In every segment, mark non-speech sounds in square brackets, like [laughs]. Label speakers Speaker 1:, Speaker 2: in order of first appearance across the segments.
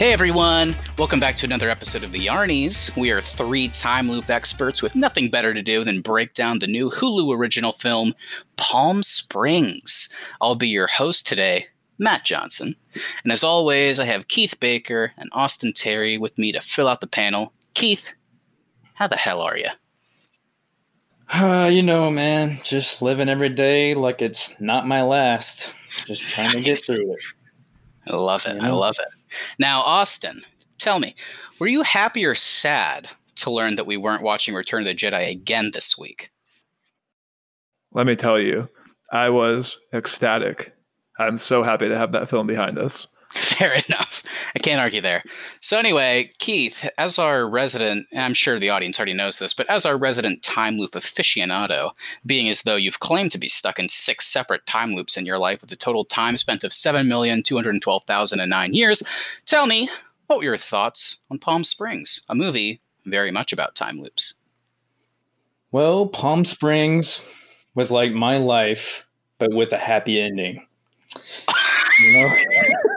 Speaker 1: Hey everyone! Welcome back to another episode of The Yarnies. We are three time loop experts with nothing better to do than break down the new Hulu original film, Palm Springs. I'll be your host today, Matt Johnson. And as always, I have Keith Baker and Austin Terry with me to fill out the panel. Keith, how the hell are you?
Speaker 2: Uh, you know, man, just living every day like it's not my last. Just trying to get through it.
Speaker 1: I love it. I love it. Now, Austin, tell me, were you happy or sad to learn that we weren't watching Return of the Jedi again this week?
Speaker 3: Let me tell you, I was ecstatic. I'm so happy to have that film behind us. [laughs]
Speaker 1: Fair enough. I can't argue there. So, anyway, Keith, as our resident, I'm sure the audience already knows this, but as our resident time loop aficionado, being as though you've claimed to be stuck in six separate time loops in your life with a total time spent of 7,212,009 years, tell me, what were your thoughts on Palm Springs, a movie very much about time loops?
Speaker 2: Well, Palm Springs was like my life, but with a happy ending. You know? [laughs]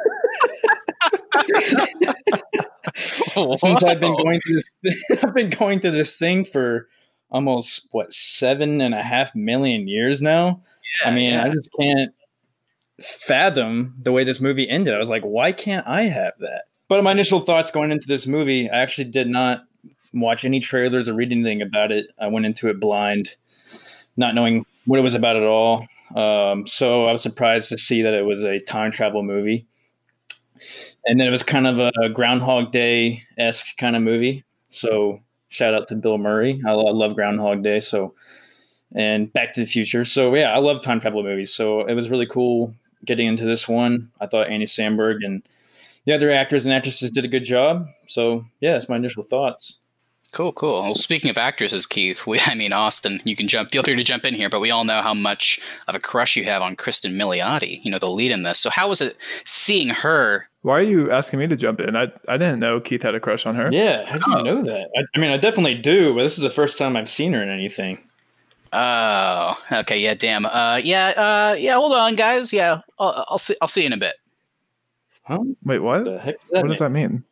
Speaker 2: Since I've been going through this, [laughs] I've been going through this thing for almost what seven and a half million years now.
Speaker 1: Yeah,
Speaker 2: I mean,
Speaker 1: yeah.
Speaker 2: I just can't fathom the way this movie ended. I was like, why can't I have that? But my initial thoughts going into this movie, I actually did not watch any trailers or read anything about it. I went into it blind, not knowing what it was about at all. Um, so I was surprised to see that it was a time travel movie. And then it was kind of a Groundhog Day esque kind of movie. So shout out to Bill Murray. I, love Groundhog Day. So and Back to the Future. So yeah, I love time travel movies. So it was really cool getting into this one. I thought Andy Samberg and the other actors and actresses did a good job. So yeah, that's my initial thoughts.
Speaker 1: Cool, cool. Well, speaking of actresses, Keith, we, [laughs] I mean, Austin, you can jump, feel free to jump in here, but we all know how much of a crush you have on Kristen Milioti, you know, the lead in this. So how was it seeing her?
Speaker 3: Why are you asking me to jump in? I, I didn't know Keith had a crush on her.
Speaker 2: Yeah, how do you
Speaker 1: Oh.
Speaker 2: know that? I, I mean, I definitely do, but this is the first time I've seen her in anything.
Speaker 1: Oh, okay, yeah, damn. Uh, yeah, uh, yeah, hold on, guys. Yeah, I'll, I'll see, I'll see you in a bit.
Speaker 2: Huh?
Speaker 3: Wait, what?
Speaker 2: The heck does that
Speaker 3: What does that mean?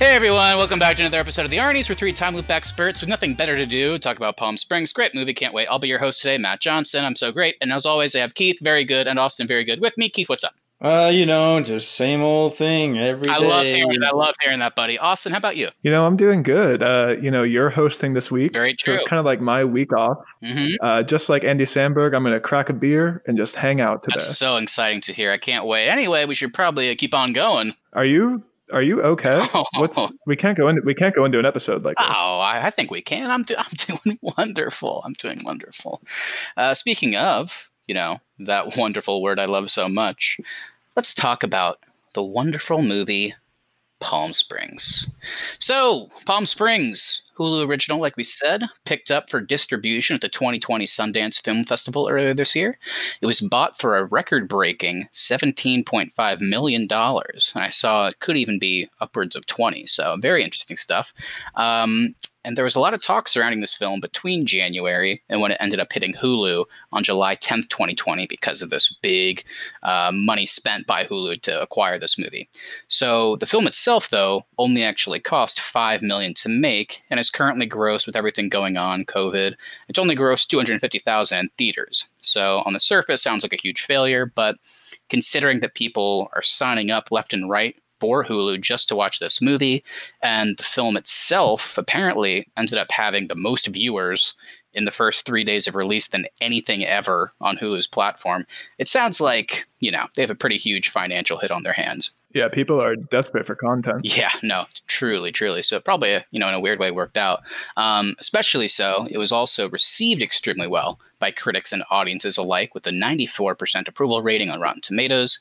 Speaker 1: Hey everyone, welcome back to another episode of the Arnie's. We're three time loop experts with nothing better to do. Talk about Palm Springs. Great movie, can't wait. I'll be your host today, Matt Johnson. I'm so great. And as always, I have Keith, very good, and Austin, very good with me. Keith, what's up?
Speaker 2: Uh, you know, just same old thing every day.
Speaker 1: I love hearing I love hearing that, buddy. Austin, how about you?
Speaker 3: You know, I'm doing good. Uh, you know, you're hosting this week.
Speaker 1: Very
Speaker 3: So it's kind of like my week off.
Speaker 1: hmm
Speaker 3: Uh, just like Andy Samberg, I'm going to crack a beer and just hang out today.
Speaker 1: That's so exciting to hear. I can't wait. Anyway, we should probably uh, keep on going.
Speaker 3: Are you are you okay? [laughs] What's we can't go into we can't go into an episode like this.
Speaker 1: Oh, I, I think we can. I'm, do, [laughs] I'm doing wonderful. I'm doing wonderful. Uh, speaking of, you know, that wonderful word I love so much, let's talk about the wonderful movie Palm Springs. So, Palm Springs, Hulu original, like we said, picked up for distribution at the 2020 Sundance Film Festival earlier this year. It was bought for a record breaking $17.5 million. And I saw it could even be upwards of 20. So, very interesting stuff. Um, and there was a lot of talk surrounding this film between January and when it ended up hitting Hulu on July 10th, 2020, because of this big uh, money spent by Hulu to acquire this movie. So the film itself, though, only actually cost five million to make, and is currently grossed with everything going on, COVID. It's only grossed 250,000 in theaters. So on the surface, sounds like a huge failure, but considering that people are signing up left and right for Hulu just to watch this movie, and the film itself apparently ended up having the most viewers in the first three days of release than anything ever on Hulu's platform. It sounds like, you know, they have a pretty huge financial hit on their hands.
Speaker 3: Yeah, people are desperate for content.
Speaker 1: Yeah, no, truly, truly. So it probably, you know, in a weird way worked out. Um, especially so, it was also received extremely well by critics and audiences alike with a 94% approval rating on Rotten Tomatoes.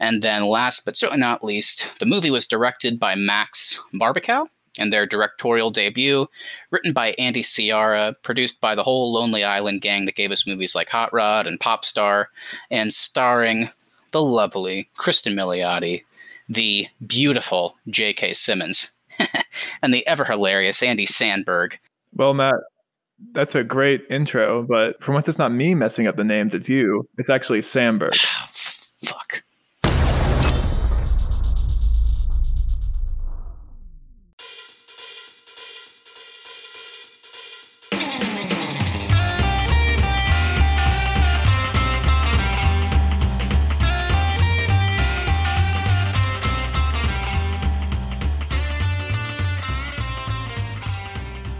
Speaker 1: And then last but certainly not least, the movie was directed by Max Barbakow. and their directorial debut, written by Andy Siara, produced by the whole Lonely Island gang that gave us movies like Hot Rod and Pop Star, and starring the lovely Kristen Milioti, the beautiful J.K. Simmons, [laughs] and the ever hilarious Andy Sandberg.
Speaker 3: Well, Matt, that's a great intro, but from what it's not me messing up the names, it's you. It's actually Sandberg. [sighs]
Speaker 1: Fuck.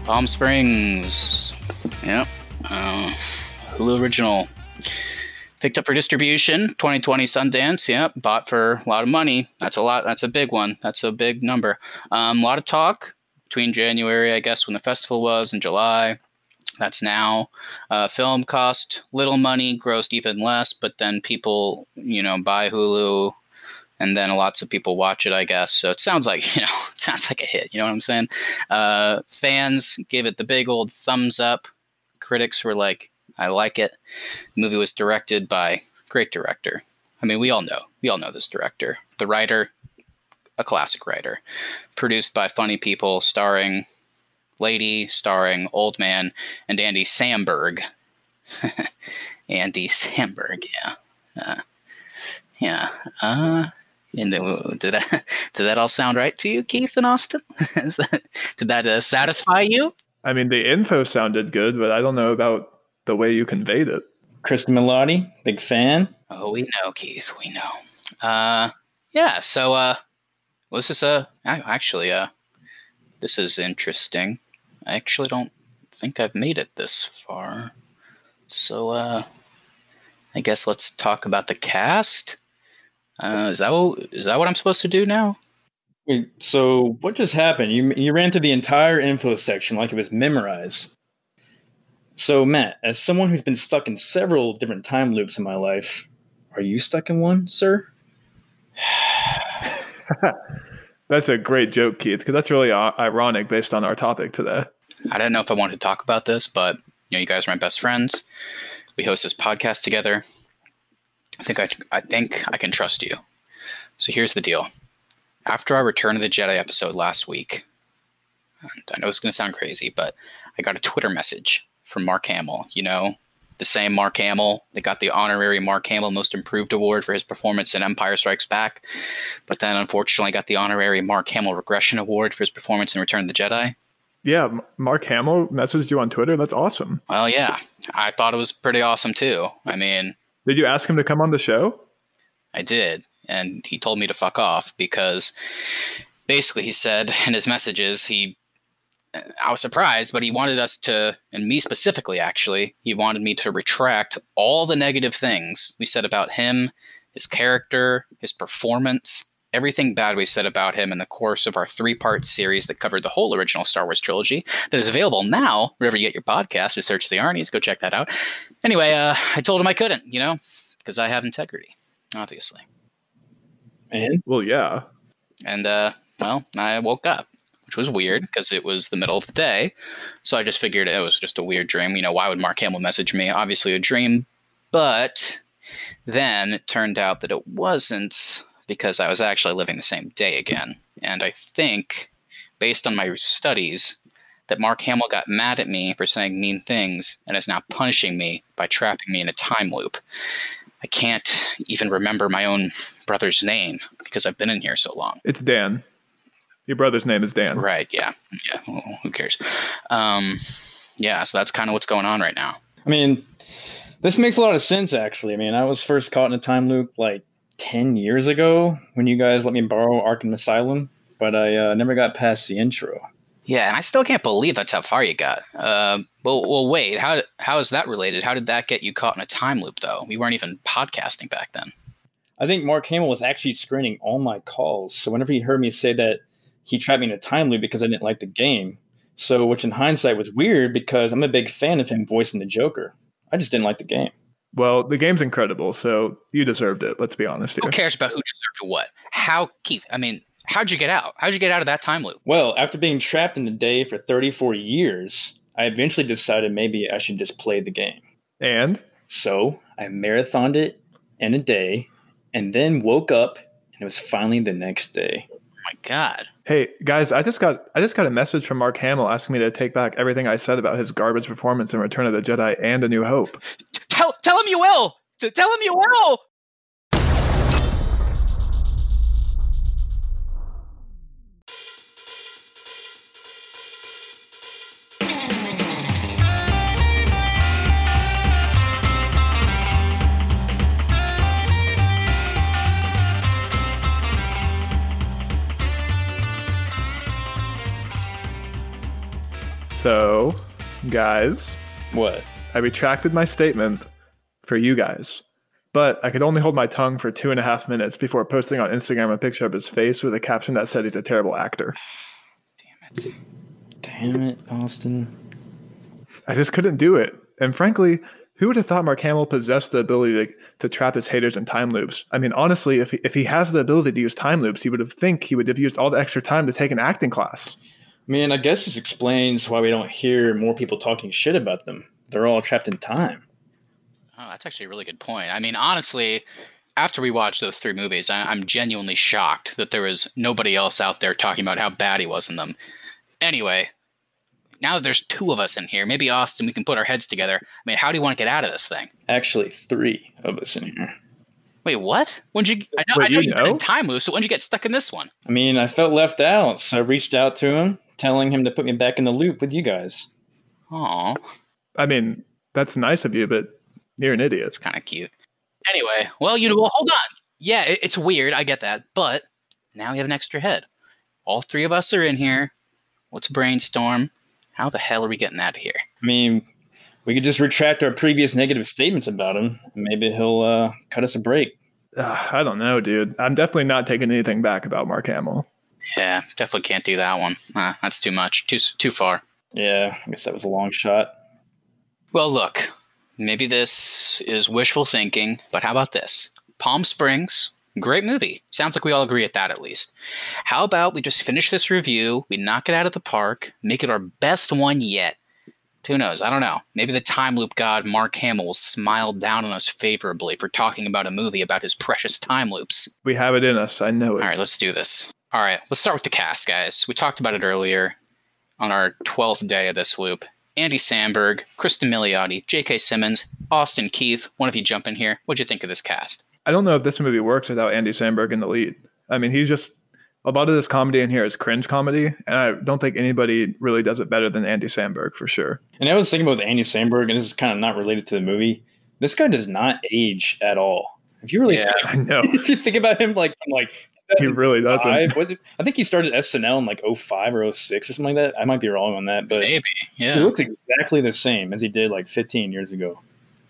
Speaker 1: Palm Springs. Yep. Uh, Hulu original. Picked up for distribution, 2020 Sundance. Yep. Bought for a lot of money. That's a lot. That's a big one. That's a big number. Um, a lot of talk between January, I guess, when the festival was, and July. That's now. Uh, film cost little money, grossed even less, but then people, you know, buy Hulu and then lots of people watch it, I guess. So it sounds like [laughs] you know, it sounds like a hit. You know what I'm saying? Uh, fans gave it the big old thumbs up. Critics were like, "I like it." The movie was directed by great director. I mean, we all know, we all know this director. The writer, a classic writer. Produced by funny people, starring Lady, starring Old Man, and Andy Samberg. [laughs] Andy Samberg, yeah. Uh, yeah. Uh, and then, did that [laughs] did that all sound right to you, Keith and Austin? [laughs] that, did that uh, satisfy you?
Speaker 3: I mean, the info sounded good, but I don't know about the way you conveyed it.
Speaker 2: Kristen Milioti, big fan.
Speaker 1: Oh, we know, Keith. We know. Uh, yeah. So, uh, well, this is a uh, actually uh, this is interesting. I actually don't think I've made it this far. So, uh, I guess let's talk about the cast. Uh, is that what, is that what I'm supposed to do now?
Speaker 2: Wait, so what just happened? You you ran through the entire info section like it was memorized. So Matt, as someone who's been stuck in several different time loops in my life, are you stuck in one, sir? [laughs]
Speaker 3: that's a great joke, Keith, because that's really ironic based on our topic today.
Speaker 1: I don't know if I wanted to talk about this, but you know, you guys are my best friends. We host this podcast together. I think I, I think I can trust you. So here's the deal. After our Return of the Jedi episode last week, I know it's going to sound crazy, but I got a Twitter message from Mark Hamill. You know, the same Mark Hamill that got the honorary Mark Hamill Most Improved Award for his performance in Empire Strikes Back, but then unfortunately got the honorary Mark Hamill Regression Award for his performance in Return of the Jedi.
Speaker 3: Yeah, Mark Hamill messaged you on Twitter. That's awesome.
Speaker 1: Well, yeah, I thought it was pretty awesome too. I mean,
Speaker 3: did you ask him to come on the show?
Speaker 1: I did, and he told me to fuck off because basically he said in his messages he I was surprised, but he wanted us to, and me specifically, actually, he wanted me to retract all the negative things we said about him, his character, his performance, everything bad we said about him in the course of our three part series that covered the whole original Star Wars trilogy that is available now wherever you get your podcast or search the Arnie's. Go check that out. Anyway, uh, I told him I couldn't, you know, because I have integrity, obviously.
Speaker 2: And?
Speaker 3: Well, yeah.
Speaker 1: And, uh, well, I woke up, which was weird because it was the middle of the day. So I just figured it was just a weird dream. You know, why would Mark Hamill message me? Obviously a dream. But then it turned out that it wasn't because I was actually living the same day again. And I think, based on my studies, that Mark Hamill got mad at me for saying mean things and is now punishing me by trapping me in a time loop. I can't even remember my own brother's name because I've been in here so long.
Speaker 3: It's Dan. Your brother's name is Dan.
Speaker 1: Right. Yeah. Yeah. Well, who cares? Um, yeah. So that's kind of what's going on right now.
Speaker 2: I mean, this makes a lot of sense, actually. I mean, I was first caught in a time loop like 10 years ago when you guys let me borrow Arkham Asylum, but I uh, never got past the intro.
Speaker 1: Yeah, and I still can't believe that's how far you got. Uh, well, well, wait, how how is that related? How did that get you caught in a time loop, though? We weren't even podcasting back then.
Speaker 2: I think Mark Hamill was actually screening all my calls. So whenever he heard me say that he trapped me in a time loop because I didn't like the game, so which in hindsight was weird because I'm a big fan of him voicing the Joker. I just didn't like the game.
Speaker 3: Well, the game's incredible, so you deserved it. Let's be honest here.
Speaker 1: Who cares about who deserved what? How, Keith? I mean, How'd you get out? How'd you get out of that time loop?
Speaker 2: Well, after being trapped in the day for 34 years, I eventually decided maybe I should just play the game.
Speaker 3: And
Speaker 2: So I marathoned it in a day and then woke up and it was finally the next day.
Speaker 1: Oh my god.
Speaker 3: hey, guys, I just got I just got a message from Mark Hamill asking me to take back everything I said about his garbage performance in Return of the Jedi and A New Hope. [laughs]
Speaker 1: T- Tell tell him you will. Tell him you will.
Speaker 3: So, guys,
Speaker 2: What?
Speaker 3: I retracted my statement for you guys. But I could only hold my tongue for two and a half minutes before posting on Instagram a picture of his face with a caption that said he's a terrible actor.
Speaker 1: Damn it.
Speaker 2: Damn it, Austin.
Speaker 3: I just couldn't do it. And frankly, who would have thought Mark Hamill possessed the ability to, to trap his haters in time loops? I mean, honestly, if he, if he has the ability to use time loops, he would have think he would have used all the extra time to take an acting class.
Speaker 2: I mean, I guess this explains why we don't hear more people talking shit about them. They're all trapped in time.
Speaker 1: Oh, that's actually a really good point. I mean, honestly, after we watched those three movies, I- I'm genuinely shocked that there was nobody else out there talking about how bad he was in them. Anyway, now that there's two of us in here, maybe Austin, we can put our heads together. I mean, how do you want to get out of this thing?
Speaker 2: Actually, three of us in here.
Speaker 1: Wait, what? When'd you? I know,
Speaker 3: Wait,
Speaker 1: I know
Speaker 3: you
Speaker 1: you've been in
Speaker 3: know?
Speaker 1: time loop. So when'd you get stuck in this one?
Speaker 2: I mean, I felt left out, so I reached out to him, telling him to put me back in the loop with you guys.
Speaker 1: Oh,
Speaker 3: I mean, that's nice of you, but you're an idiot.
Speaker 1: it's kind of cute. Anyway, well, you know, well, hold on. Yeah, it, it's weird. I get that, but now we have an extra head. All three of us are in here. Let's brainstorm. How the hell are we getting out of here?
Speaker 2: I mean, we could just retract our previous negative statements about him, maybe he'll uh, cut us a break.
Speaker 3: Ugh, I don't know, dude. I'm definitely not taking anything back about Mark Hamill.
Speaker 1: Yeah, definitely can't do that one. Uh, that's too much. Too too far.
Speaker 2: Yeah, I guess that was a long shot.
Speaker 1: Well, look, maybe this is wishful thinking, but how about this? Palm Springs, great movie. Sounds like we all agree at that at least. How about we just finish this review, we knock it out of the park, make it our best one yet? Who knows? I don't know. Maybe the time loop god Mark Hamill will smile down on us favorably for talking about a movie about his precious time loops.
Speaker 3: We have it in us. I know it.
Speaker 1: All right, let's do this. All right, let's start with the cast, guys. We talked about it earlier on our 12th day of this loop. Andy Samberg, Kristen Milioti, J.K. Simmons, Austin Keith. One of you jump in here. What'd you think of this cast?
Speaker 3: I don't know if this movie works without Andy Samberg in the lead. I mean, he's just a lot of this comedy in here is cringe comedy, and I don't think anybody really does it better than Andy Samberg for sure.
Speaker 2: And I was thinking about Andy Samberg, and this is kind of not related to the movie. This guy does not age at all. If you really,
Speaker 1: Yeah. [laughs]
Speaker 3: I know [laughs]
Speaker 2: if you think about him, like from like [laughs]
Speaker 3: he really doesn't.
Speaker 2: was it- I think he started SNL in like 05 or 06 or something like that. I might be wrong on that, but
Speaker 1: Maybe. Yeah, he
Speaker 2: looks exactly the same as he did like 15 years ago.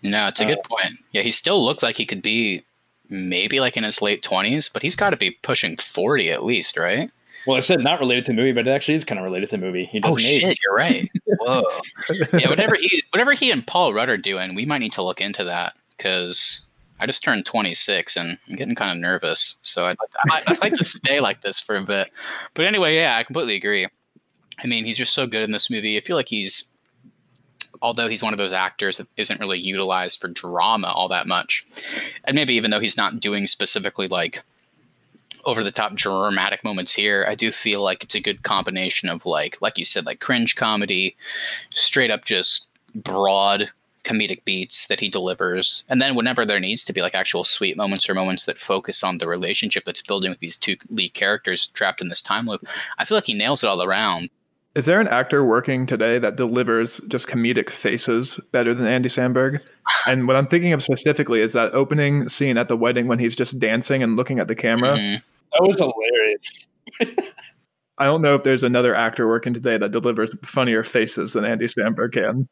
Speaker 1: No, it's a good uh, point. Yeah, he still looks like he could be maybe like in his late 20s, but he's got to be pushing 40 at least, right?
Speaker 2: Well, I said not related to the movie, but it actually is kind of related to the movie. He oh, doesn't
Speaker 1: Oh
Speaker 2: age.
Speaker 1: shit, you're right. Whoa. [laughs] yeah, whatever he whatever he and Paul Rudd are doing, we might need to look into that because I just turned 26 and I'm getting kind of nervous. So I'd like, to, I'd, I'd like to [laughs] stay like this for a bit. But anyway, yeah, I completely agree. I mean, he's just so good in this movie. I feel like he's, although he's one of those actors that isn't really utilized for drama all that much, and maybe even though he's not doing specifically like over the top dramatic moments here, I do feel like it's a good combination of like, like you said, like cringe comedy, straight up just broad comedic beats that he delivers. And then whenever there needs to be like actual sweet moments or moments that focus on the relationship that's building with these two lead characters trapped in this time loop, I feel like he nails it all around.
Speaker 3: Is there an actor working today that delivers just comedic faces better than Andy Samberg? [sighs] And what I'm thinking of specifically is that opening scene at the wedding when he's just dancing and looking at the camera.
Speaker 1: Mhm.
Speaker 2: That was hilarious.
Speaker 3: I don't know if there's another actor working today that delivers funnier faces than Andy Samberg can.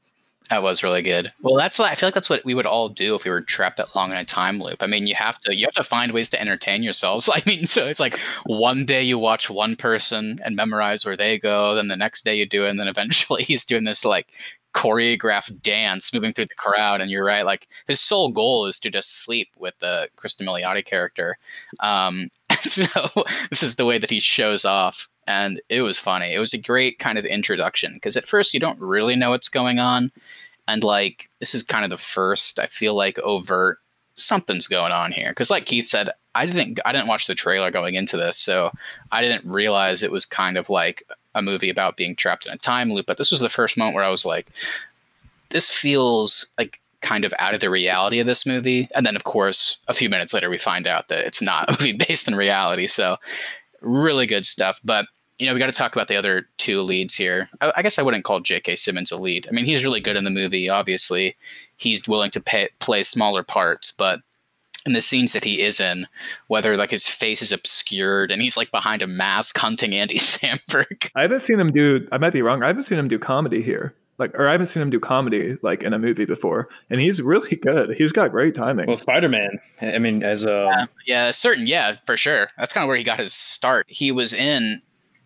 Speaker 1: That was really good. Well, that's what I feel like that's what we would all do if we were trapped that long in a time loop. I mean, you have to you have to find ways to entertain yourselves. [laughs] I mean, so it's like one day you watch one person and memorize where they go, then the next day you do it, and then eventually [laughs] he's doing this like choreographed dance moving through the crowd. And you're right, like his sole goal is to just sleep with the Kristen Milioti character. Um, [laughs] so this is the way that he shows off and it was funny it was a great kind of introduction because at first you don't really know what's going on and like this is kind of the first i feel like overt something's going on here because like keith said i didn't i didn't watch the trailer going into this so i didn't realize it was kind of like a movie about being trapped in a time loop but this was the first moment where i was like this feels like kind of out of the reality of this movie. And then, of course, a few minutes later, we find out that it's not a movie [laughs] based in reality. So, really good stuff. But, you know, we got to talk about the other two leads here. I, I, guess I wouldn't call J.K. Simmons a lead. I mean, he's really good in the movie. Obviously, he's willing to pay, play smaller parts, but in the scenes that he is in, whether like his face is obscured and he's like behind a mask hunting Andy [laughs] Samberg.
Speaker 3: I haven't seen him do. I might be wrong. I haven't seen him do comedy here like or I haven't seen him do comedy like in a movie before, and he's really good. He's got great timing.
Speaker 2: Well, Spider Man. I mean, as a
Speaker 1: yeah, yeah, certain, yeah, for sure. That's kind of where he got his start. He was in.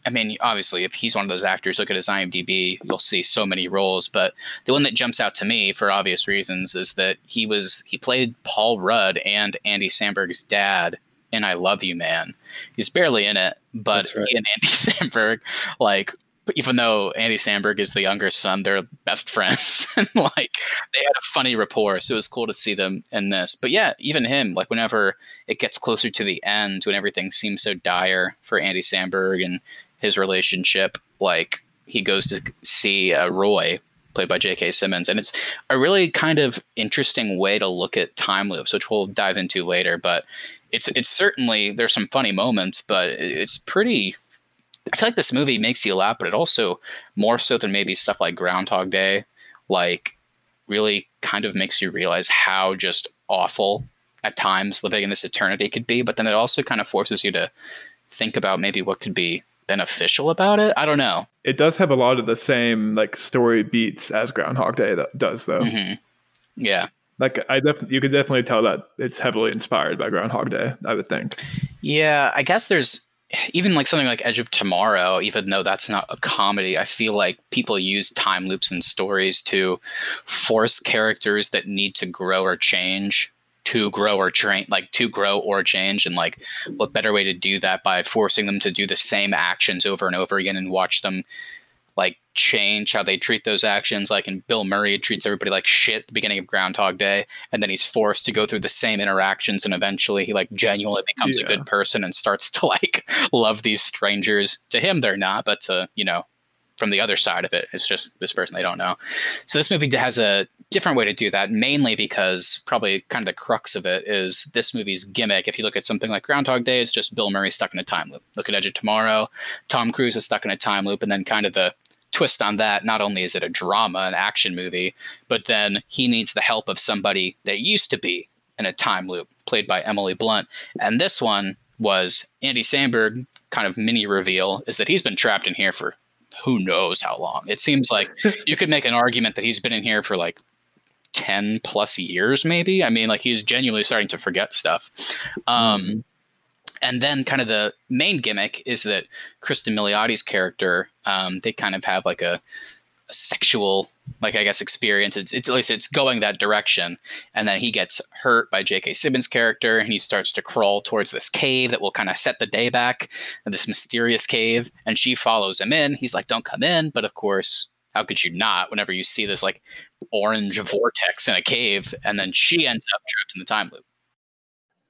Speaker 1: I mean, obviously, if he's one of those actors, look at his IMDb, you'll see so many roles. But the one that jumps out to me, for obvious reasons, is that he was he played Paul Rudd and Andy Samberg's dad in I Love You Man. He's barely in it, but right. he and [laughs] Andy Samberg like even though Andy Samberg is the younger son, they're best friends [laughs] and like they had a funny rapport. So it was cool to see them in this. But yeah, even him, like whenever it gets closer to the end, when everything seems so dire for Andy Samberg and his relationship, like he goes to see uh, Roy, played by J.K. Simmons, and it's a really kind of interesting way to look at time loops, which we'll dive into later. But it's it's certainly there's some funny moments, but it's pretty I feel like this movie makes you laugh, but it also more so than maybe stuff like Groundhog Day, like really kind of makes you realize how just awful at times living in this eternity could be. But then it also kind of forces you to think about maybe what could be beneficial about it. I don't know.
Speaker 3: It does have a lot of the same like story beats as Groundhog Day does though.
Speaker 1: Mm-hmm. Yeah.
Speaker 3: Like I definitely, you could definitely tell that it's heavily inspired by Groundhog Day. I would think.
Speaker 1: Yeah, I guess there's even like something like Edge of Tomorrow, even though that's not a comedy, I feel like people use time loops and stories to force characters that need to grow or change to grow or train like to grow or change and like what better way to do that by forcing them to do the same actions over and over again and watch them like change how they treat those actions. Like in Bill Murray treats everybody like shit at the beginning of Groundhog Day, and then he's forced to go through the same interactions, and eventually he like genuinely becomes yeah. a good person and starts [laughs] to like love these strangers. To him, they're not, but to you know, from the other side of it, it's just this person they don't know. So this movie has a different way to do that, mainly because probably kind of the crux of it is this movie's gimmick. If you look at something like Groundhog Day, it's just Bill Murray stuck in a time loop. Look at Edge of Tomorrow, Tom Cruise is stuck in a time loop, and then kind of the twist on that, not only is it a drama, an action movie, but then he needs the help of somebody that used to be in a time loop, played by Emily Blunt. And this one was Andy Samberg, kind of mini reveal, is that he's been trapped in here for who knows how long. It seems like [laughs] you could make an argument that he's been in here for like 10 plus years, maybe. I mean, like he's genuinely starting to forget stuff. Um, mm-hmm and then kind of the main gimmick is that Kristen Milioti's character, um, they kind of have like a, a sexual, like I guess, experience. It's, it's, at least it's going that direction, and then he gets hurt by J.K. Simmons' character, and he starts to crawl towards this cave that will kind of set the day back, this mysterious cave, and she follows him in. He's like, "Don't come in," but of course, how could you not? Whenever you see this like orange vortex in a cave, and then she ends up trapped in the time loop.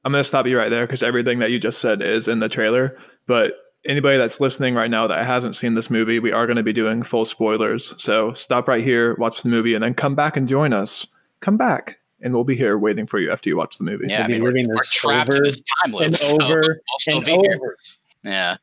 Speaker 3: I'm going to stop you right there because everything that you just said is in the trailer. But anybody that's listening right now that hasn't seen this movie, we are going to be doing full spoilers. So stop right here, watch the movie, and then come back and join us. Come back, and we'll be here waiting for you after you watch the movie.
Speaker 1: Yeah,
Speaker 3: we'll
Speaker 1: I mean, we're, we're trapped in this time loop.
Speaker 2: And so over we'll and over. Here.
Speaker 1: Yeah.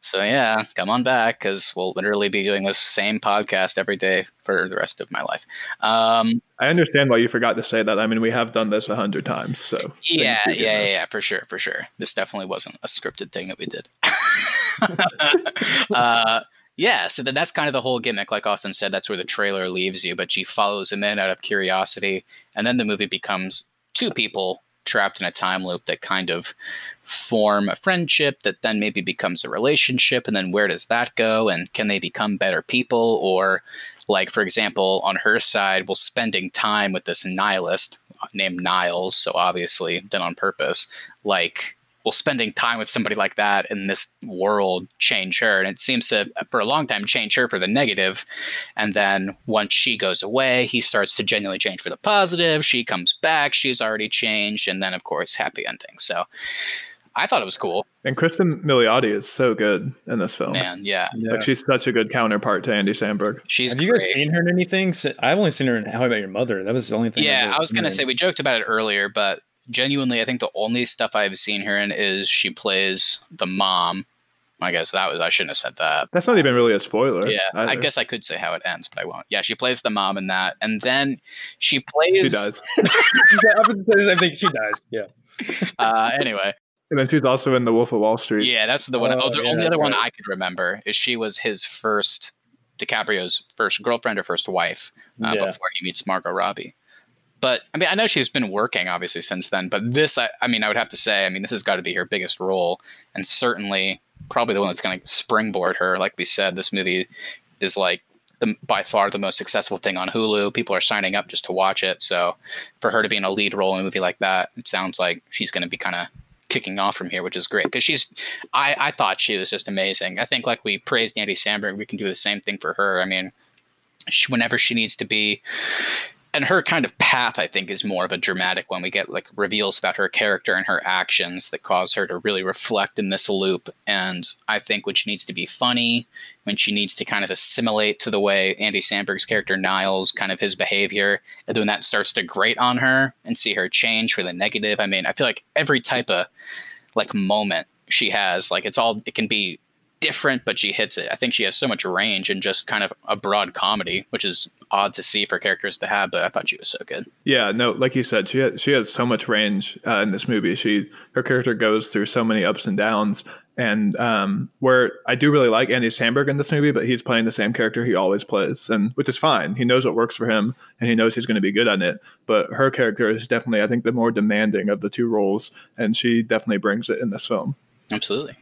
Speaker 1: So yeah, come on back because we'll literally be doing this same podcast every day for the rest of my life. Um,
Speaker 3: I understand why you forgot to say that. I mean, we have done this a hundred times, so
Speaker 1: yeah, yeah, yeah, for sure, for sure. This definitely wasn't a scripted thing that we did. [laughs] uh, yeah, so then that's kind of the whole gimmick. Like Austin said, that's where the trailer leaves you, but she follows him in out of curiosity, and then the movie becomes two people trapped in a time loop that kind of form a friendship that then maybe becomes a relationship and then where does that go and can they become better people? Or like for example on her side while spending time with this nihilist named niles so obviously done on purpose like will spending time with somebody like that in this world change her? And it seems to, for a long time, change her for the negative. And then once she goes away, he starts to genuinely change for the positive. She comes back, she's already changed. And then, of course, happy ending. So I thought it was cool.
Speaker 3: And Kristen Milioti is so good in this film.
Speaker 1: Man, yeah.
Speaker 2: Yeah.
Speaker 3: Like she's such a good counterpart to Andy Samberg.
Speaker 1: She's
Speaker 2: Have you guys
Speaker 1: great.
Speaker 2: seen her in anything? I've only seen her in How I Met Your Mother. That was the only thing.
Speaker 1: Yeah,
Speaker 2: really
Speaker 1: I was gonna say we joked about it earlier, but genuinely, I think the only stuff I've seen her in is she plays the mom. I guess that was I shouldn't have said that.
Speaker 3: That's not even really a spoiler.
Speaker 1: Yeah, I guess I could say how it ends, but I won't. Yeah, she plays the mom in that, and then she plays.
Speaker 3: she does.
Speaker 2: Yeah, I was [laughs] gonna say the same thing. She does. Yeah. [laughs]
Speaker 1: Uh, anyway,
Speaker 3: And then she's also in The Wolf of Wall Street.
Speaker 1: yeah, that's the one. Oh,
Speaker 2: Oh,
Speaker 1: the
Speaker 2: yeah,
Speaker 1: only other one. I could remember is she was his first DiCaprio's first girlfriend or first wife uh,
Speaker 2: Yeah.
Speaker 1: before he meets Margot Robbie. But I mean, I know she's been working obviously since then. But this, I, I mean, I would have to say, I mean, this has got to be her biggest role, and certainly probably the one that's going to springboard her. Like we said, this movie is like the, by far the most successful thing on Hulu. People are signing up just to watch it. So for her to be in a lead role in a movie like that, it sounds like she's going to be kind of kicking off from here, which is great because she's. I I thought she was just amazing. I think like we praised Andy Samberg, we can do the same thing for her. I mean, she, whenever she needs to be and her kind of path i think is more of a dramatic one. We get like reveals about her character and her actions that cause her to really reflect in this loop. And i think when she needs to be funny when she needs to kind of assimilate to the way andy samberg's character niles kind of his behavior and then that starts to grate on her and see her change for the negative. I mean i feel like every type of like moment she has like it's all it can be different but she hits it i think she has so much range and just kind of a broad comedy which is odd to see for characters to have but i thought she was so good
Speaker 3: Yeah, no, like you said, she has, she has so much range uh, in this movie. She her character goes through so many ups and downs, and um, where I do really like Andy Samberg in this movie, but he's playing the same character he always plays, and which is fine. He knows what works for him, and he knows he's going to be good at it. But her character is definitely, I think, the more demanding of the two roles, and she definitely brings it in this film.
Speaker 1: Absolutely.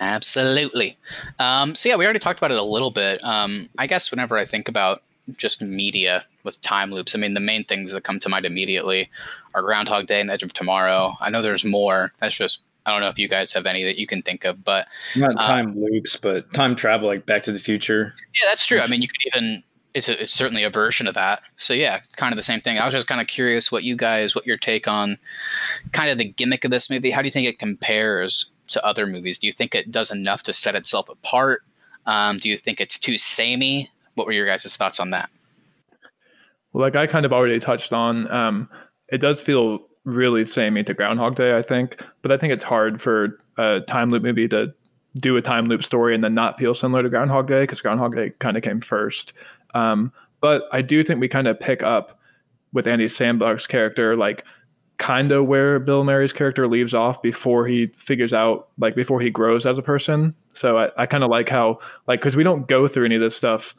Speaker 1: Absolutely. Um, so yeah, we already talked about it a little bit. Um, I guess whenever I think about just media with time loops, I mean the main things that come to mind immediately are Groundhog Day and Edge of Tomorrow. I know there's more. That's just I don't know if you guys have any that you can think of, but
Speaker 2: Not
Speaker 1: Uh,
Speaker 2: time loops, but time travel, like Back to the Future.
Speaker 1: yeah, that's true. I mean, you could even it's a, it's certainly a version of that. So yeah, kind of the same thing. I was just kind of curious what you guys, what your take on kind of the gimmick of this movie. How do you think it compares to other movies? Do you think it does enough to set itself apart? Um, do you think it's too samey? What were your guys' thoughts on that?
Speaker 3: Well, like I kind of already touched on, um, it does feel really samey to Groundhog Day, I think. But I think it's hard for a time loop movie to do a time loop story and then not feel similar to Groundhog Day because Groundhog Day kind of came first. Um, but I do think we kind of pick up with Andy Samberg's character, like kind of where Bill Murray's character leaves off before he figures out, like before he grows as a person. So I, I kind of like how, like, because we don't go through any of this stuff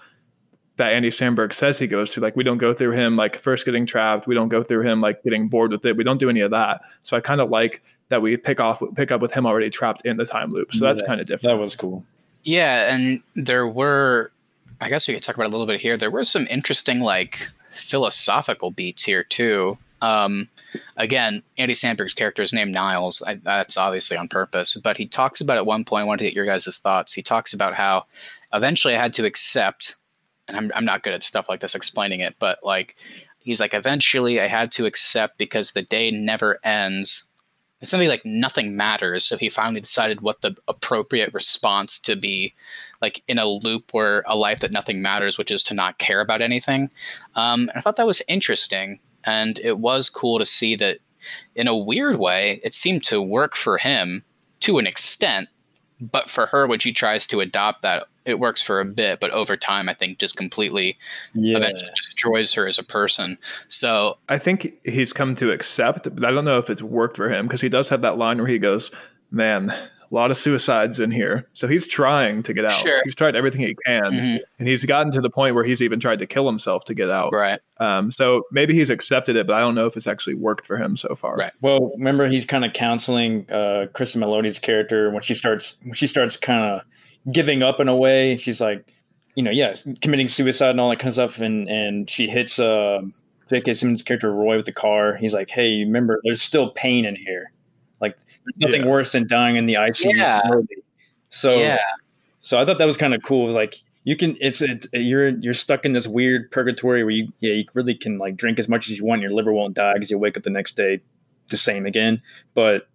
Speaker 3: that Andy Samberg says he goes through. Like we don't go through him like first getting trapped. We don't go through him like getting bored with it. We don't do any of that. So I kind of like that we pick off pick up with him already trapped in the time loop. So that's
Speaker 2: Yeah.
Speaker 3: kind of different.
Speaker 2: That was cool.
Speaker 1: Yeah, and there were, I guess we could talk about a little bit here. There were some interesting, like, philosophical beats here, too. Um, again, Andy Samberg's character is named Niles. I, that's obviously on purpose, but he talks about at one point, I wanted to get your guys' thoughts. He talks about how eventually I had to accept, and I'm, I'm not good at stuff like this explaining it, but like, he's like, eventually I had to accept because the day never ends it's something like nothing matters. So he finally decided what the appropriate response to be, like in a loop where a life that nothing matters, which is to not care about anything. Um, and I thought that was interesting, and it was cool to see that. In a weird way, it seemed to work for him to an extent, but for her, when she tries to adopt that, it works for a bit, but over time, I think just completely
Speaker 2: Yeah.
Speaker 1: eventually destroys her as a person. So
Speaker 3: I think he's come to accept, but I don't know if it's worked for him because he does have that line where he goes, "Man, a lot of suicides in here." So he's trying to get out.
Speaker 1: Sure.
Speaker 3: He's tried everything he can,
Speaker 1: mhm,
Speaker 3: and he's gotten to the point where he's even tried to kill himself to get out.
Speaker 1: right,
Speaker 3: Um, so maybe he's accepted it, but I don't know if it's actually worked for him so far.
Speaker 1: Right.
Speaker 2: Well, remember he's kind of counseling uh, Kristen Milioti's character when she starts when she starts kind of giving up in a way. She's like, you know, yes, committing suicide and all that kind of stuff, and and she hits uh, J.K. Simmons' character Roy with the car. He's like, hey, remember, there's still pain in here. Like there's nothing
Speaker 3: Yeah.
Speaker 2: worse than dying in the ICU
Speaker 1: Yeah.
Speaker 2: slowly. So
Speaker 1: yeah,
Speaker 2: so I thought that was kind of cool. It was like you can it's it, you're you're stuck in this weird purgatory where you yeah you really can like drink as much as you want. Your liver won't die because you wake up the next day the same again. But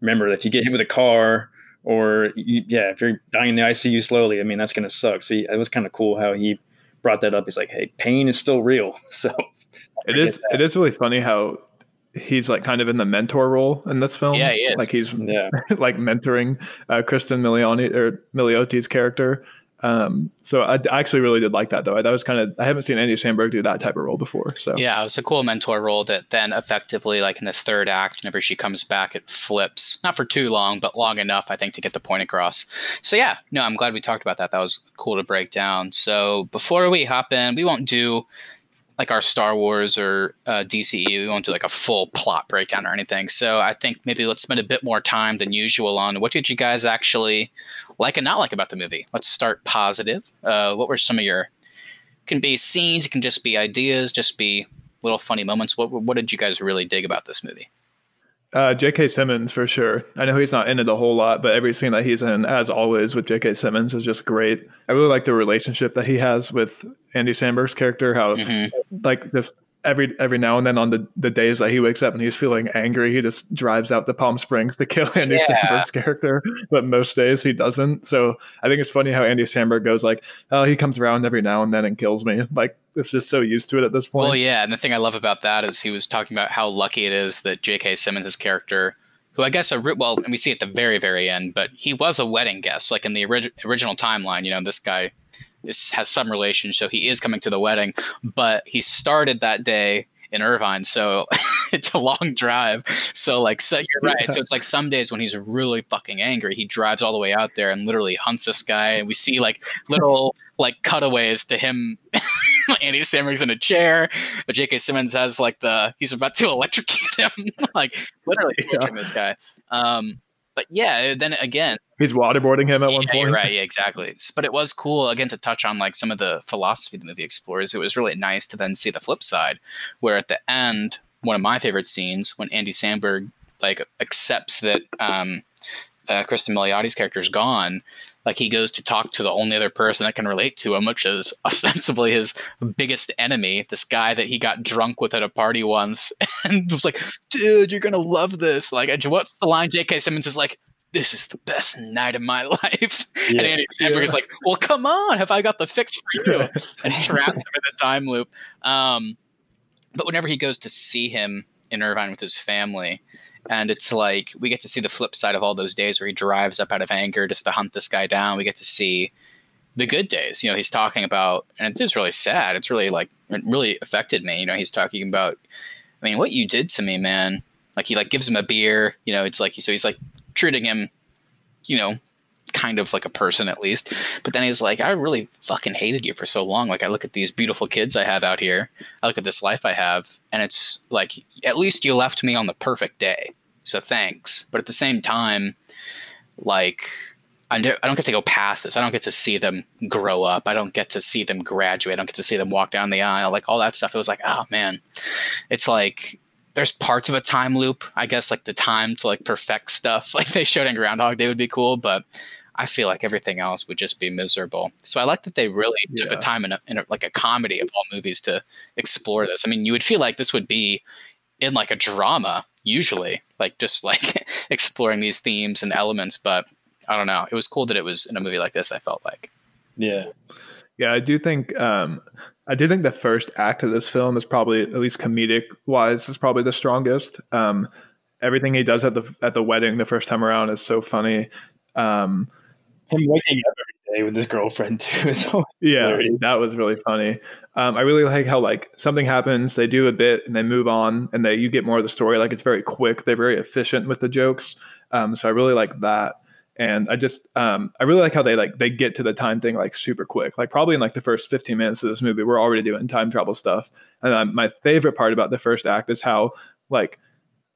Speaker 2: remember, if you get hit with a car or you, yeah, if you're dying in the ICU slowly, I mean that's gonna suck. So he, it was kind of cool how he brought that up. He's like, hey, pain is still real. [laughs] So
Speaker 3: It is it is really funny how he's like kind of in the mentor role in this film.
Speaker 1: Yeah, he is.
Speaker 3: Like he's
Speaker 2: yeah, [laughs]
Speaker 3: like mentoring uh, Kristen Milioti or Miliotti's character. Um, so I, I actually really did like that though. That was kind of I haven't seen Andy Samberg do that type of role before. So
Speaker 1: yeah. It was a cool mentor role that then effectively, like in the third act, whenever she comes back, it flips. Not for too long, but long enough, I think, to get the point across. So yeah, no, I'm glad we talked about that. That was cool to break down. So before we hop in, we won't do like our Star Wars or uh, DCE. We won't do like a full plot breakdown or anything. So I think maybe let's spend a bit more time than usual on what did you guys actually like and not like about the movie. Let's start positive. Uh, what were some of your can be scenes, it can just be ideas, just be little funny moments. What what did you guys really dig about this movie?
Speaker 3: Uh, J.K. Simmons for sure. I know he's not in it a whole lot, but every scene that he's in, as always with J.K. Simmons, is just great. I really like the relationship that he has with Andy Samberg's character. How
Speaker 1: Mhm.
Speaker 3: like this every every now and then on the, the days that he wakes up and he's feeling angry, he just drives out to Palm Springs to kill Andy
Speaker 1: Yeah.
Speaker 3: Samberg's character. But most days he doesn't. So I think it's funny how Andy Samberg goes like, oh, he comes around every now and then and kills me. [laughs] Like it's just so used to it at this point.
Speaker 1: Well, yeah, and the thing I love about that is he was talking about how lucky it is that J.K. Simmons' character, who I guess, a, well, and we see at the very, very end, but he was a wedding guest. Like in the orig- original timeline, you know, this guy is, has some relation, so he is coming to the wedding, but he started that day in Irvine, so [laughs] it's a long drive. So, like, so you're right. So it's like some days when he's really fucking angry, he drives all the way out there and literally hunts this guy, and we see like little [laughs] like cutaways to him [laughs] Andy Samberg's in a chair, but J.K. Simmons has like the he's about to electrocute him, like literally torturing this guy. Um, but yeah, then again,
Speaker 3: he's waterboarding him at one point.
Speaker 1: right, yeah, exactly. But it was cool again to touch on like some of the philosophy the movie explores. It was really nice to then see the flip side, where at the end, one of my favorite scenes when Andy Samberg like accepts that um, uh, Kristen Milioti's character is gone. Like he goes to talk to the only other person that can relate to him, which is [laughs] ostensibly his biggest enemy, this guy that he got drunk with at a party once, [laughs] and was like, "Dude, you're gonna love this." Like, and what's the line? J.K. Simmons is like, "This is the best night of my [laughs] life,"
Speaker 2: Yeah.
Speaker 1: and Andy Samberg is like, "Well, come on, have I got the fix for you?" [laughs] and traps him in the time loop. Um, but whenever he goes to see him in Irvine with his family, and it's like we get to see the flip side of all those days where he drives up out of anger just to hunt this guy down. We get to see the good days. You know, he's talking about, and it is really sad. It's really like it really affected me. You know, he's talking about, I mean, what you did to me, man. Like he like gives him a beer. You know, it's like so he's like treating him, you know, kind of like a person at least. But then he's like, I really fucking hated you for so long. Like I look at these beautiful kids I have out here. I look at this life I have, and it's like at least you left me on the perfect day. So thanks. But at the same time, like I don't get to go past this. I don't get to see them grow up. I don't get to see them graduate. I don't get to see them walk down the aisle. Like all that stuff. It was like, oh man, it's like there's parts of a time loop. I guess like the time to like perfect stuff, [laughs] like they showed in Groundhog Day would be cool, but I feel like everything else would just be miserable. So I like that they really took the time in, a, in a, like a comedy of all movies to explore this. I mean, you would feel like this would be in like a drama usually, like just like [laughs] exploring these themes and elements, but I don't know. It was cool that it was in a movie like this. I felt like.
Speaker 2: yeah,
Speaker 3: Yeah, I do think um, I do think the first act of this film is probably at least comedic wise is probably the strongest. Um, everything he does at the at the wedding the first time around is so funny. Um,
Speaker 2: him waking up every day with his girlfriend [laughs] too. So
Speaker 3: yeah,
Speaker 2: Hilarious.
Speaker 3: that was really funny. Um, I really like how like something happens, they do a bit and they move on, and they you get more of the story. Like it's very quick. They're very efficient with the jokes. Um, so I really like that. And I just um, I really like how they like they get to the time thing like super quick. Like probably in like the first 15 minutes of this movie, we're already doing time travel stuff. And my favorite part about the first act is how like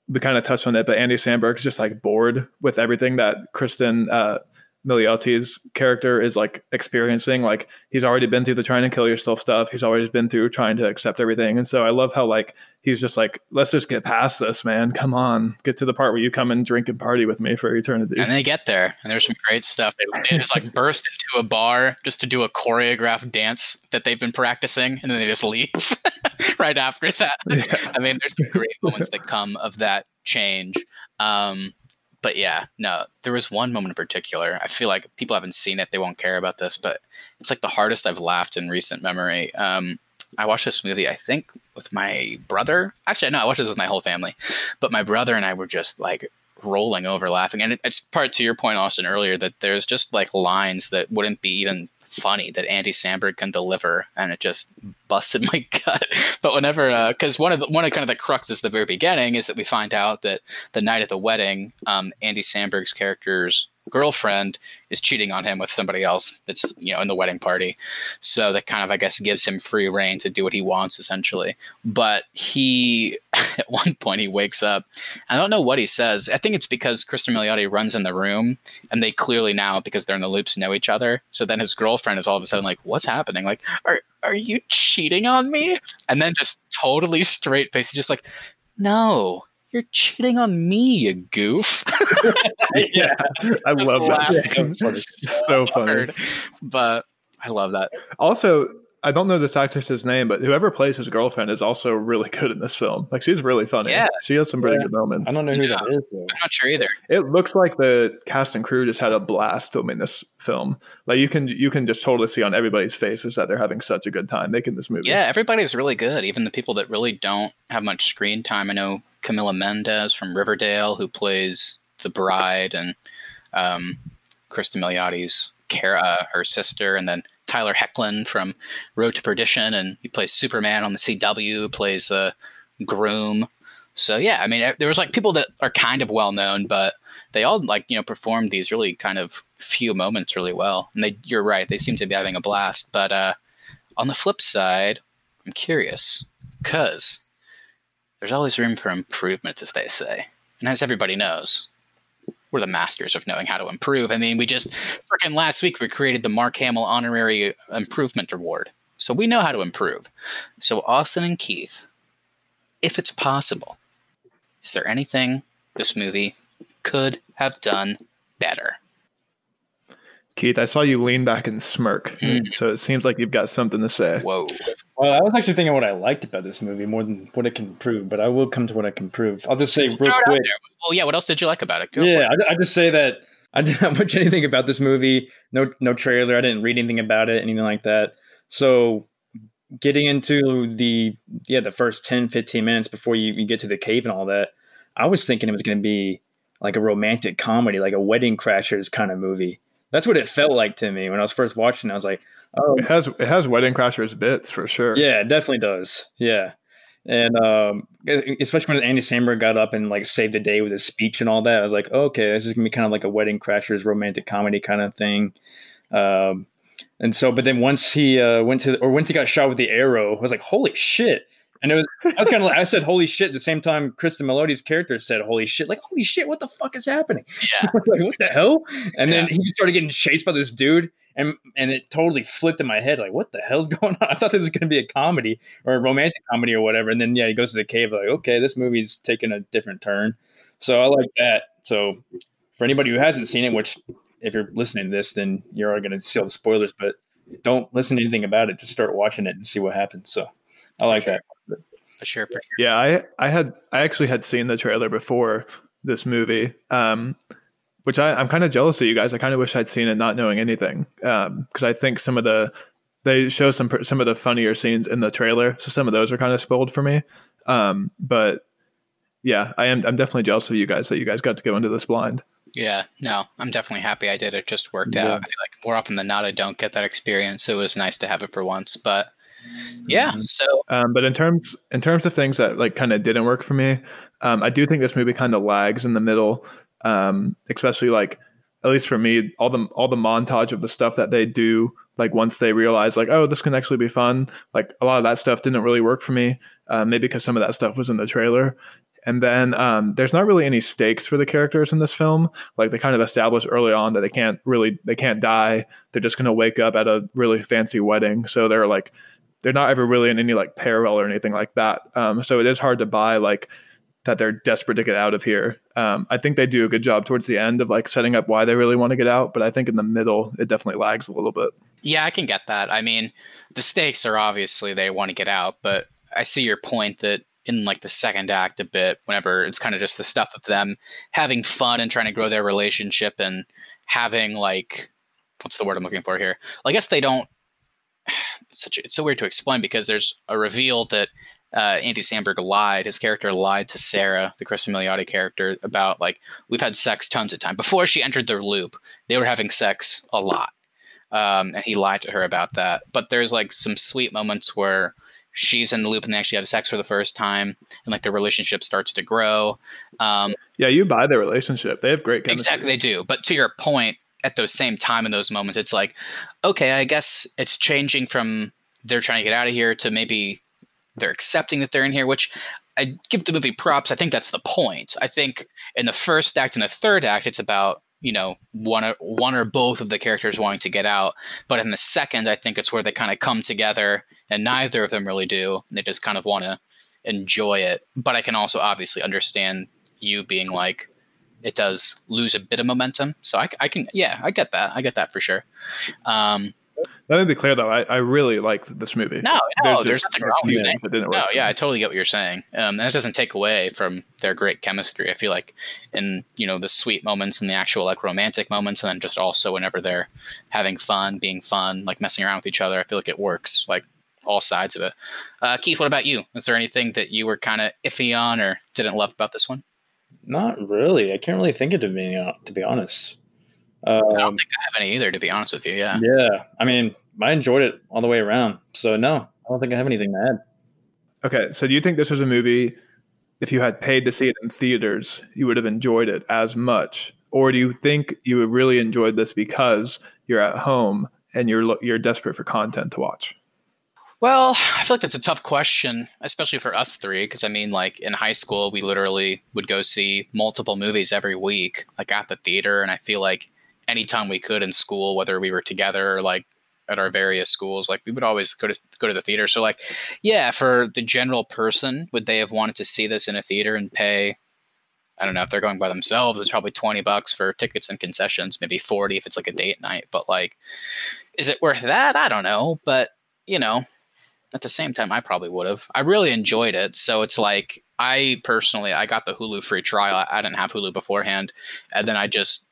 Speaker 3: we kind of touched on it, but Andy Samberg's just like bored with everything that Kristen uh, Milioti's character is like experiencing. Like he's already been through the trying to kill yourself stuff. He's always been through trying to accept everything. And so I love how like he's just like, let's just get past this, man. Come on, get to the part where you come and drink and party with me for eternity.
Speaker 1: And they get there, and there's some great stuff. They, they just like burst into a bar just to do a choreographed dance that they've been practicing, and then they just leave [laughs] right after that. Yeah. I mean, there's some great moments that come of that change. Um, but yeah, no, there was one moment in particular. I feel like people haven't seen it; they won't care about this, but it's like the hardest I've laughed in recent memory. Um, I watched this movie, I think, with my brother. Actually, no, I watched this with my whole family, but my brother and I were just like rolling over laughing. And it, it's part to your point, Austin, earlier that there's just like lines that wouldn't be even funny that Andy Samberg can deliver, and it just busted [laughs] my gut. But whenever, because uh, one of the one of kind of the cruxes at the very beginning is that we find out that the night of the wedding, um, Andy Samberg's character's girlfriend is cheating on him with somebody else that's you know in the wedding party. So that kind of i guess gives him free reign to do what he wants essentially. But he [laughs] at one point he wakes up. I don't know what he says. I think it's because Cristin Milioti runs in the room and they clearly now because they're in the loops know each other. So then his girlfriend is all of a sudden like what's happening? Like are are you cheating on me? And then just totally [laughs] straight face just like no you're cheating on me, you goof. [laughs]
Speaker 3: yeah, I love that. [laughs] so, so funny.
Speaker 1: But I love that.
Speaker 3: Also, I don't know this actress's name, but whoever plays his girlfriend is also really [laughs] good in this film. Like she's really funny. Yeah. She has some pretty yeah. good moments.
Speaker 2: I don't know who yeah. that is.
Speaker 1: Though. I'm not sure either.
Speaker 3: It looks like the cast and crew just had a blast filming this film. Like you can you can just totally see on everybody's faces that they're having such a good time making this movie.
Speaker 1: Yeah, everybody's really good. Even the people that really don't have much screen time. I know Camila Mendes from Riverdale, who plays the bride, and um, Cristin Milioti's Kara, her sister, and then Tyler Hoechlin from Road to Perdition, and he plays Superman on the CW, plays the groom. So yeah, I mean, there was like people that are kind of well known, but they all like you know performed these really kind of few moments really well. And they, you're right, they seem to be having a blast. But uh, on the flip side, I'm curious because there's always room for improvement, as they say, and as everybody knows, we're the masters of knowing how to improve. I mean, we just freaking last week we created the Mark Hamill Honorary Improvement Award. So we know how to improve. So Austin and Keith, if it's possible, is there anything this movie could have done better?
Speaker 3: Keith, I saw you lean back and smirk. Mm. So it seems like you've got something to say.
Speaker 1: Whoa.
Speaker 2: Well, I was actually thinking what I liked about this movie more than what it can prove, but I will come to what I can prove. I'll just say real quick.
Speaker 1: Well, yeah. What else did you like about it?
Speaker 2: Go yeah, I, I just say that [laughs] I did not watch anything about this movie. No, no trailer. I didn't read anything about it, anything like that. So getting into the yeah the first 10 15 minutes before you, you get to the cave and all that i was thinking it was going to be like a romantic comedy like a wedding crashers kind of movie that's what it felt like to me when I was first watching. I was like, oh,
Speaker 3: it has it has Wedding Crashers bits for sure.
Speaker 2: Yeah, it definitely does. Yeah, and um, especially when Andy Samberg got up and like saved the day with his speech and all that. I was like, okay, this is gonna be kind of like a Wedding Crashers romantic comedy kind of thing. Um, and so, but then once he uh, went to, or once he got shot with the arrow, I was like, holy shit! And it was, I was kind of like, I said, holy shit. At the same time, Cristin Milioti's character said, holy shit. Like, holy shit, what the fuck is happening? [laughs]
Speaker 1: Yeah.
Speaker 2: like, what the hell? And yeah. then he started getting chased by this dude. And, and it totally flipped in my head. Like, what the hell's [laughs] going on? I thought this was going to be a comedy or a romantic comedy or whatever. And then, yeah, he goes to the cave. Like, okay, this movie's taking a different turn. So I like that. So for anybody who hasn't seen it, which if you're listening to this, then you're already going to see all the spoilers, but don't listen to anything about it. Just start watching it and see what happens. So I like that
Speaker 1: for sure, for sure.
Speaker 3: Yeah, I I had I actually had seen the trailer before this movie, um, which I, I'm kind of jealous of you guys. I kind of wish I'd seen it not knowing anything, because um, I think some of the they show some some of the funnier scenes in the trailer, so some of those are kind of spoiled for me. Um, but yeah, I am I'm definitely jealous of you guys that you guys got to go into this blind.
Speaker 1: Yeah, no, I'm definitely happy I did. It just worked yeah. out. I feel like more often than not, I don't get that experience. So it was nice to have it for once. But yeah. Mm-hmm. So,
Speaker 3: um, but in terms in terms of things that like kind of didn't work for me, um, I do think this movie kind of lags in the middle, um, especially like at least for me, all the all the montage of the stuff that they do, like once they realize like, oh, this can actually be fun. Like a lot of that stuff didn't really work for me. Uh, maybe because some of that stuff was in the trailer, And then um, there's not really any stakes for the characters in this film. Like they kind of establish early on that they can't really they can't die. They're just gonna wake up at a really fancy wedding. So they're like they're not ever really in any like parallel or anything like that. Um, so it is hard to buy like that they're desperate to get out of here. Um, I think they do a good job towards the end of like setting up why they really want to get out, but I think in the middle it definitely lags a little bit.
Speaker 1: Yeah, I can get that. I mean, the stakes are obviously they want to get out, but I see your point that in like the second act a bit, whenever it's kind of just the stuff of them having fun and trying to grow their relationship and having like what's the word I'm looking for here? I guess they don't. It's [sighs] such a, it's so weird to explain because there's a reveal that uh, Andy Samberg lied. His character lied to Sarah, the Chris Milioti character, about like we've had sex tons of time before she entered their loop. They were having sex a lot, um, and he lied to her about that. But there's like some sweet moments where she's in the loop and they actually have sex for the first time, and like the relationship starts to grow. Um,
Speaker 3: yeah, you buy their relationship. They have great chemistry.
Speaker 1: Exactly, they do. But to your point, at those same time in those moments, it's like, okay, I guess it's changing from they're trying to get out of here to maybe they're accepting that they're in here, which I give the movie props. I think that's the point. I think in the first act and the third act, it's about you know one or one or both of the characters wanting to get out. But in the second, I think it's where they kind of come together, and neither of them really do. They just kind of want to enjoy it. But I can also obviously understand you being like, it does lose a bit of momentum. So I, I can, yeah, I get that. I get that for sure. Um,
Speaker 3: let me be clear though. I, I really liked this movie.
Speaker 1: No, no, there's, there's nothing wrong with saying. No, yeah, I totally get what you're saying. Um, and that doesn't take away from their great chemistry. I feel like in you know the sweet moments and the actual like romantic moments, and then just also whenever they're having fun, being fun, like messing around with each other, I feel like it works. Like all sides of it. Uh, Keith, what about you? Is there anything that you were kind of iffy on or didn't love about this one?
Speaker 2: Not really. I can't really think of it to be, to be honest.
Speaker 1: Um, I don't think I have any either, to be honest with you. Yeah.
Speaker 2: Yeah. I mean, I enjoyed it all the way around. So no, I don't think I have anything to add.
Speaker 3: Okay. So do you think this was a movie? If you had paid to see it in theaters, you would have enjoyed it as much, or do you think you would really enjoyed this because you're at home and you're you're desperate for content to watch?
Speaker 1: Well, I feel like that's a tough question, especially for us three, because I mean, like in high school, we literally would go see multiple movies every week, like at the theater, and I feel like anytime we could in school, whether we were together or like at our various schools, like we would always go to go to the theater. So like, yeah, for the general person, would they have wanted to see this in a theater and pay? I don't know if they're going by themselves. It's probably twenty bucks for tickets and concessions, maybe forty if it's like a date night. But like, is it worth that? I don't know. But you know, at the same time, I probably would have. I really enjoyed it. So it's like I personally, I got the Hulu free trial. I didn't have Hulu beforehand, and then I just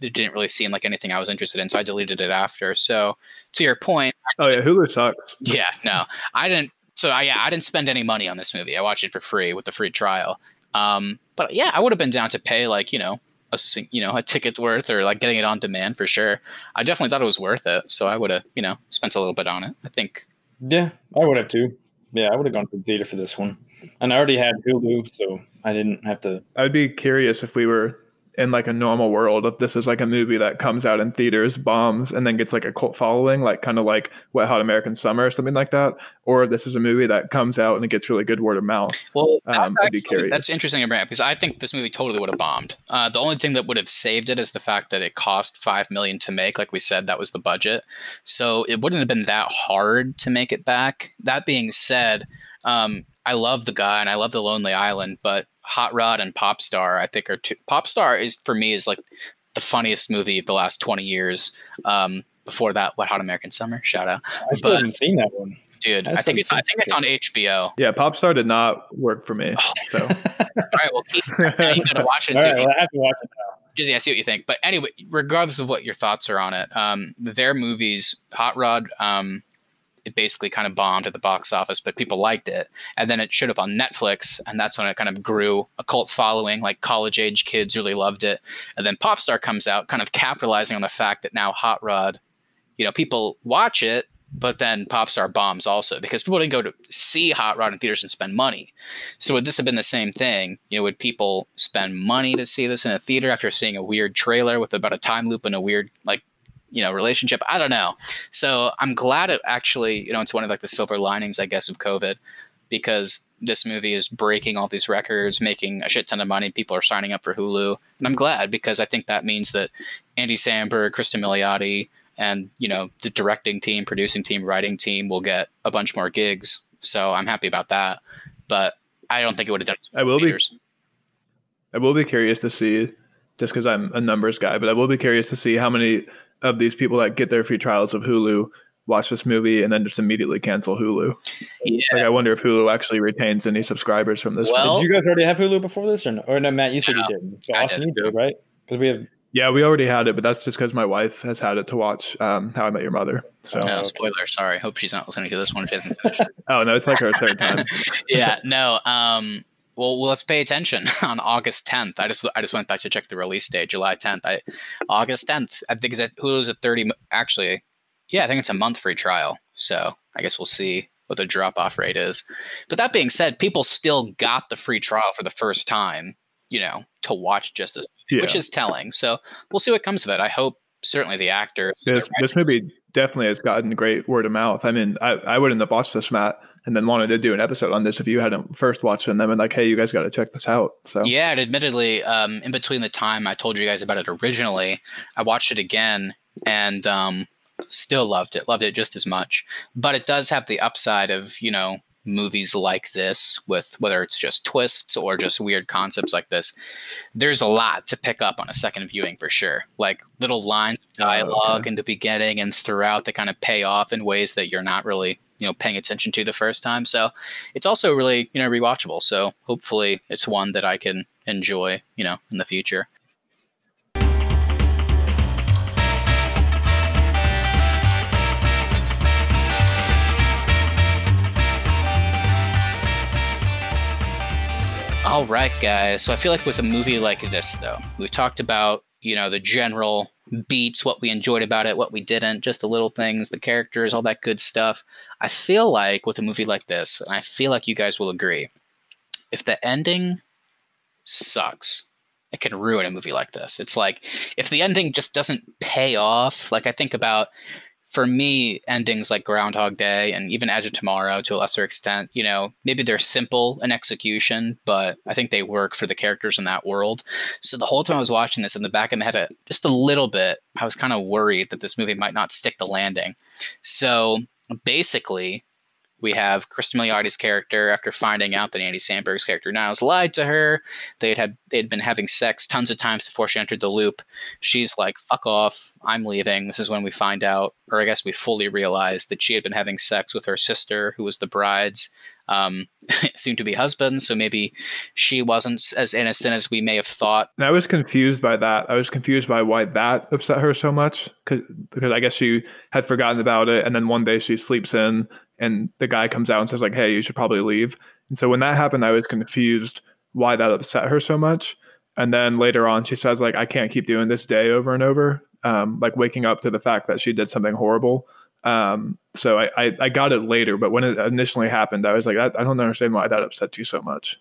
Speaker 1: it didn't really seem like anything I was interested in, so I deleted it after. So to your point,
Speaker 3: oh yeah, Hulu sucks.
Speaker 1: Yeah, no, I didn't. So I, yeah, I didn't spend any money on this movie. I watched it for free with the free trial. Um, but yeah, I would have been down to pay like you know a you know a ticket worth or like getting it on demand for sure. I definitely thought it was worth it, so I would have you know spent a little bit on it. I think.
Speaker 2: Yeah, I would have too. Yeah, I would have gone to the theater for this one, and I already had Hulu, so I didn't have to.
Speaker 3: I'd be curious if we were in like a normal world if this is like a movie that comes out in theaters bombs and then gets like a cult following like kind of like wet hot american summer or something like that. Or this is a movie that comes out and it gets really good word of mouth.
Speaker 1: Well um, actually, that's interesting to bring up because i think this movie totally would have bombed. Uh, the only thing that would have saved it is the fact that it cost five million to make like we said that was the budget. So it wouldn't have been that hard to make it back. That being said um, I love the guy and I love the Lonely Island, but Hot Rod and Pop Star, I think are two. Pop Star is for me is like the funniest movie of the last twenty years. Um, before that, Wet Hot American Summer. Shout out.
Speaker 2: I still but, haven't seen that one,
Speaker 1: dude. I, think it's I think it's on HBO.
Speaker 3: Yeah, Pop Star did not work for me. Oh. So [laughs] all
Speaker 1: right, well, keep, you gotta watch it. All right, well, I have to watch it now. Just yeah, see what you think. But anyway, regardless of what your thoughts are on it, um, their movies, Hot Rod, um, it basically kind of bombed at the box office, but people liked it. And then it showed up on Netflix, and that's when it kind of grew a cult following. Like college age kids really loved it. And then Popstar comes out, kind of capitalizing on the fact that now Hot Rod, you know, people watch it, but then Popstar bombs also because people didn't go to see Hot Rod in theaters and spend money. So would this have been the same thing? You know, would people spend money to see this in a theater after seeing a weird trailer with about a time loop and a weird like you know relationship i don't know so i'm glad it actually you know it's one of like the silver linings i guess of covid because this movie is breaking all these records, making a shit ton of money. People are signing up for Hulu, and I'm glad because I think that means that Andy Samberg, Cristin Milioti, and you know the directing team, producing team, writing team will get a bunch more gigs. So I'm happy about that. But I don't think it would have done.
Speaker 3: I will be. I will be curious to see, just because I'm a numbers guy, but I will be curious to see how many of these people that get their free trials of Hulu watch this movie and then just immediately cancel Hulu.
Speaker 1: Yeah.
Speaker 3: Like I wonder if Hulu actually retains any subscribers from this.
Speaker 1: Well,
Speaker 2: Did you guys already have Hulu before this, or no? Or no, Matt, you said
Speaker 1: No,
Speaker 2: you did. So
Speaker 1: I
Speaker 2: Austin,
Speaker 1: did.
Speaker 2: you did, right? Because we have.
Speaker 3: yeah, we already had it, but that's just because my wife has had it to watch um, How I Met Your Mother. So,
Speaker 1: no, spoiler. Sorry. Hope she's not listening to this one. if She hasn't finished.
Speaker 3: oh no, it's like her third [laughs] time.
Speaker 1: yeah. No. Um. Well, well, let's pay attention [laughs] on August 10th. I just I just went back to check the release date, July 10th. I August 10th. I think is at Hulu's at 30. Actually, yeah, I think it's a month free trial. So I guess we'll see what the drop off rate is. But that being said, people still got the free trial for the first time. You know, to watch just this,
Speaker 3: Yeah.
Speaker 1: which is telling. So we'll see what comes of it. I hope certainly the actors.
Speaker 3: This, this movie definitely has gotten great word of mouth. I mean, I, I wouldn't have watched this, Matt, and then wanted to do an episode on this if you hadn't first watched it and then been like, hey, you guys got to check this out. So
Speaker 1: Yeah, and admittedly, um, in between the time I told you guys about it originally, I watched it again and um, still loved it. Loved it just as much. But it does have the upside of, you know, movies like this, with whether it's just twists or just weird concepts like this. There's a lot to pick up on a second viewing for sure. Like little lines of
Speaker 3: Oh, okay.
Speaker 1: dialogue in the beginning and throughout that kind of pay off in ways that you're not really, you know, paying attention to the first time. So it's also really, you know, rewatchable. So hopefully it's one that I can enjoy, you know, in the future. All right, guys. So I feel like with a movie like this, though, we've talked about, you know, the general beats, what we enjoyed about it, what we didn't, just the little things, the characters, all that good stuff. I feel like with a movie like this, and I feel like you guys will agree, if the ending sucks, it can ruin a movie like this. It's like if the ending just doesn't pay off, like I think about for me, endings like Groundhog Day and even Edge of Tomorrow to a lesser extent, you know, maybe they're simple in execution, but I think they work for the characters in that world. So the whole time I was watching this in the back of my head, uh, just a little bit, I was kind of worried that this movie might not stick the landing. So basically, we have Cristin Milioti's character after finding out that Andy Samberg's character Niles lied to her. They'd had they'd been having sex tons of times before she entered the loop. She's like, "Fuck off! I'm leaving." This is when we find out, or I guess we fully realize that she had been having sex with her sister, who was the bride's um, [laughs] soon to be husband. So maybe she wasn't as innocent as we may have thought.
Speaker 3: And I was confused by that. I was confused by why that upset her so much cause, because I guess she had forgotten about it. And then one day she sleeps in and the guy comes out and says like, Hey, you should probably leave. And so when that happened, I was confused why that upset her so much. And then later on, she says like, I can't keep doing this day over and over. Um, like waking up to the fact that she did something horrible. Um, so I, I, I got it later, but when it initially happened, I was like, I, I don't understand why that upset you so much.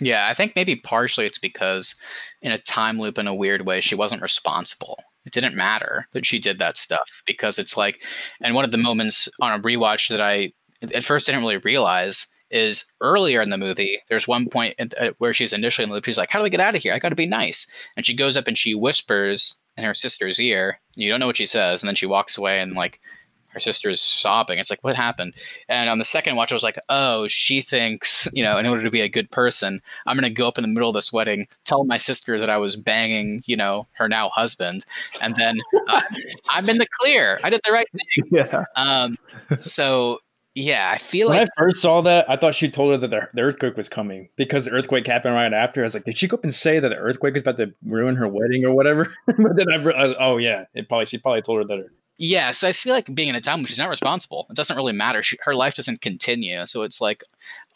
Speaker 1: Yeah, I think maybe partially it's because in a time loop in a weird way, she wasn't responsible. It didn't matter that she did that stuff because it's like, and one of the moments on a rewatch that I at first didn't really realize is earlier in the movie. There's one point at where she's initially in the loop. She's like, "How do I get out of here? I got to be nice." And she goes up and she whispers in her sister's ear. You don't know what she says, and then she walks away and like her sister's sobbing. It's like, what happened? And on the second watch, I was like, oh, she thinks, [laughs] you know, in order to be a good person, I'm going to go up in the middle of this wedding, tell my sister that I was banging, you know, her now husband, and then uh, [laughs] I'm in the clear. I did the right thing.
Speaker 3: Yeah.
Speaker 1: Um, so yeah, I feel
Speaker 2: When
Speaker 1: like
Speaker 2: I first saw that, I thought she told her that the, the earthquake was coming because the earthquake happened right after. I was like, did she go up and say that the earthquake is about to ruin her wedding or whatever? [laughs] but then I realized, oh yeah, it probably she probably told her that.
Speaker 1: Yeah, so I feel like being in a time when she's not responsible, it doesn't really matter. She, her life doesn't continue. So it's like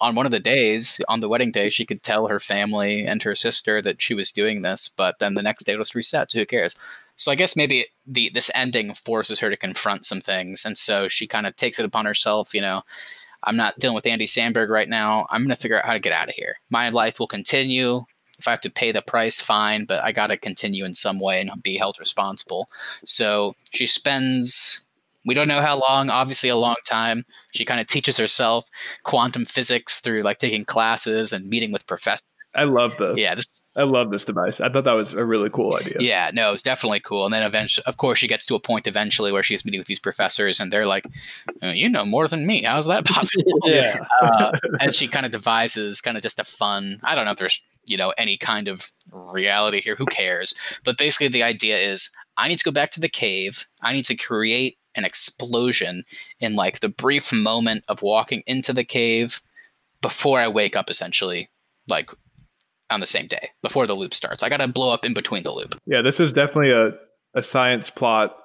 Speaker 1: on one of the days, on the wedding day, she could tell her family and her sister that she was doing this, but then the next day it was reset. So who cares? So I guess maybe the this ending forces her to confront some things, and so she kind of takes it upon herself. You know, I'm not dealing with Andy Samberg right now. I'm going to figure out how to get out of here. My life will continue. If I have to pay the price, fine, but I got to continue in some way and be held responsible. So she spends We don't know how long, obviously a long time. She kind of teaches herself quantum physics through like taking classes and meeting with professors.
Speaker 3: I love this.
Speaker 1: Yeah, this,
Speaker 3: I love this device. I thought that was a really cool idea.
Speaker 1: yeah, no, it's definitely cool. And then eventually, of course, she gets to a point eventually where she's meeting with these professors, and they're like, "Uh, "You know more than me. How's that [laughs] possible?"
Speaker 2: yeah.
Speaker 1: uh, and she kind of devises kind of just a fun i don't know if there's you know any kind of reality here who cares? But basically the idea is i need to go back to the cave. I need to create an explosion in like the brief moment of walking into the cave before i wake up essentially like on the same day before the loop starts. I gotta blow up in between the loop.
Speaker 3: Yeah, this is definitely a, a science plot.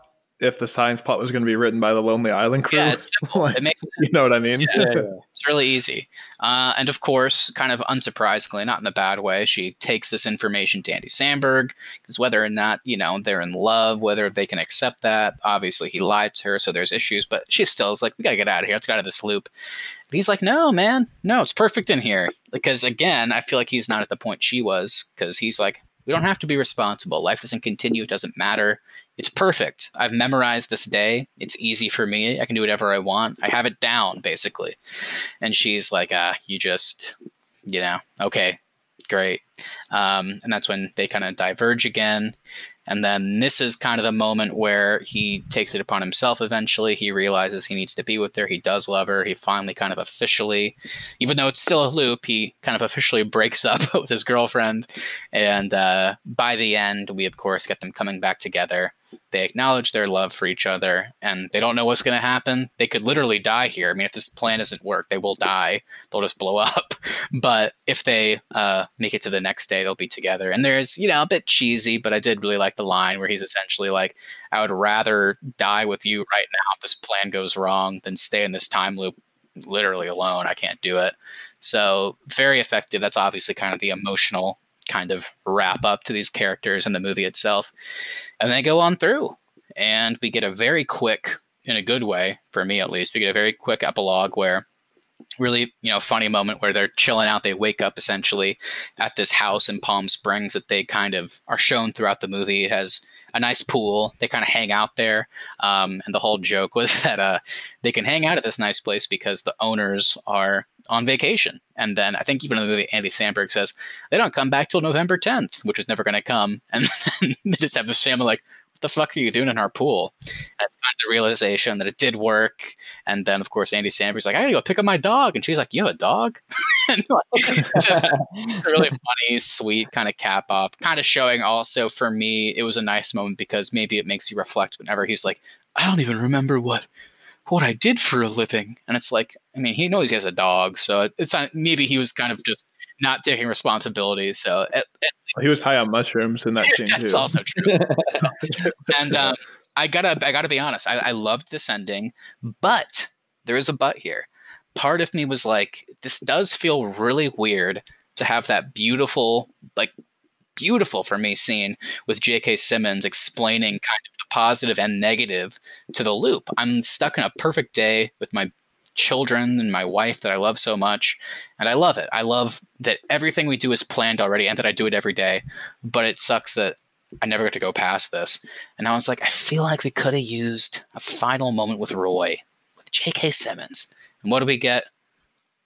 Speaker 3: If the science plot was going to be written by the Lonely Island crew,
Speaker 1: yeah it's [laughs] simple
Speaker 3: Like,
Speaker 1: it makes
Speaker 3: you know what I mean?
Speaker 1: Yeah.
Speaker 2: yeah.
Speaker 1: It's really easy. Uh, and of course, kind of unsurprisingly, not in a bad way, she takes this information to Andy Samberg because whether or not, you know, they're in love, whether they can accept that, obviously he lied to her, so there's issues, but she still is like, we gotta get out of here. Let's get out of this loop. And he's like, no, man, no, it's perfect in here. Because again, I feel like he's not at the point she was because he's like, we don't have to be responsible. Life doesn't continue. It doesn't matter. It's perfect. I've memorized this day. It's easy for me. I can do whatever I want. I have it down, basically. And she's like, ah, you just, you know, okay, great. Um, and that's when they kind of diverge again. And then this is kind of the moment where he takes it upon himself eventually. He realizes he needs to be with her. He does love her. He finally kind of officially, even though it's still a loop, he kind of officially [laughs] breaks up [laughs] with his girlfriend. And uh, by the end, we, of course, get them coming back together. They acknowledge their love for each other and they don't know what's going to happen. They could literally die here. I mean, if this plan doesn't work, they will die. They'll just blow [laughs] up. But if they uh, make it to the next day, they'll be together. And there's, you know, a bit cheesy, but I did really like the line where he's essentially like, I would rather die with you right now if this plan goes wrong than stay in this time loop literally alone. I can't do it. So, very effective. That's obviously kind of the emotional kind of wrap up to these characters in the movie itself. And they go on through, and we get a very quick, in a good way, for me at least, we get a very quick epilogue where really you know funny moment where they're chilling out they wake up essentially at this house in palm springs that they kind of are shown throughout the movie it has a nice pool. They kind of hang out there. Um, and the whole joke was [laughs] that uh, they can hang out at this nice place because the owners are on vacation. And then i think even in the movie andy samberg says they don't come back till november 10th which is never going to come. And [laughs] they just have this family like the fuck are you doing in our pool and it's kind of the realization that it did work and then, of course, Andy Samberg's like, I gotta go pick up my dog. And she's like, You have a dog? [laughs] and like, it's just it's a really [laughs] funny, sweet kind of cap off, kind of showing also for me, it was a nice moment because maybe it makes you reflect whenever he's like, I don't even remember what what I did for a living. And it's like, I mean, he knows he has a dog, so it's not maybe he was kind of just not taking responsibility. So it, it,
Speaker 3: He was high on mushrooms in that [laughs] scene
Speaker 1: that's
Speaker 3: too.
Speaker 1: also true. [laughs] and um, I gotta I gotta be honest. I, I loved this ending, but there is a but here. Part of me was like, this does feel really weird to have that beautiful, like beautiful for me scene with J.K. Simmons explaining kind of the positive and negative to the loop. I'm stuck in a perfect day with my children and my wife that I love so much, and I love it. I love that everything we do is planned already, and that I do it every day. But it sucks that I never get to go past this. And I was like, I feel like we could have used a final moment with Roy, with J.K. Simmons. And what do we get?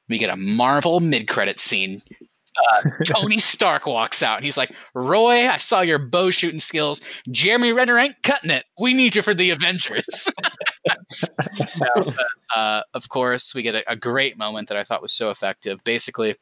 Speaker 1: We get a Marvel mid-credit scene. Uh, [laughs] Tony Stark walks out and he's like, Roy, I saw your bow shooting skills. Jeremy Renner ain't cutting it. We need you for the Avengers. [laughs] [laughs] Uh, of course, we get a, a great moment that I thought was so effective. Basically,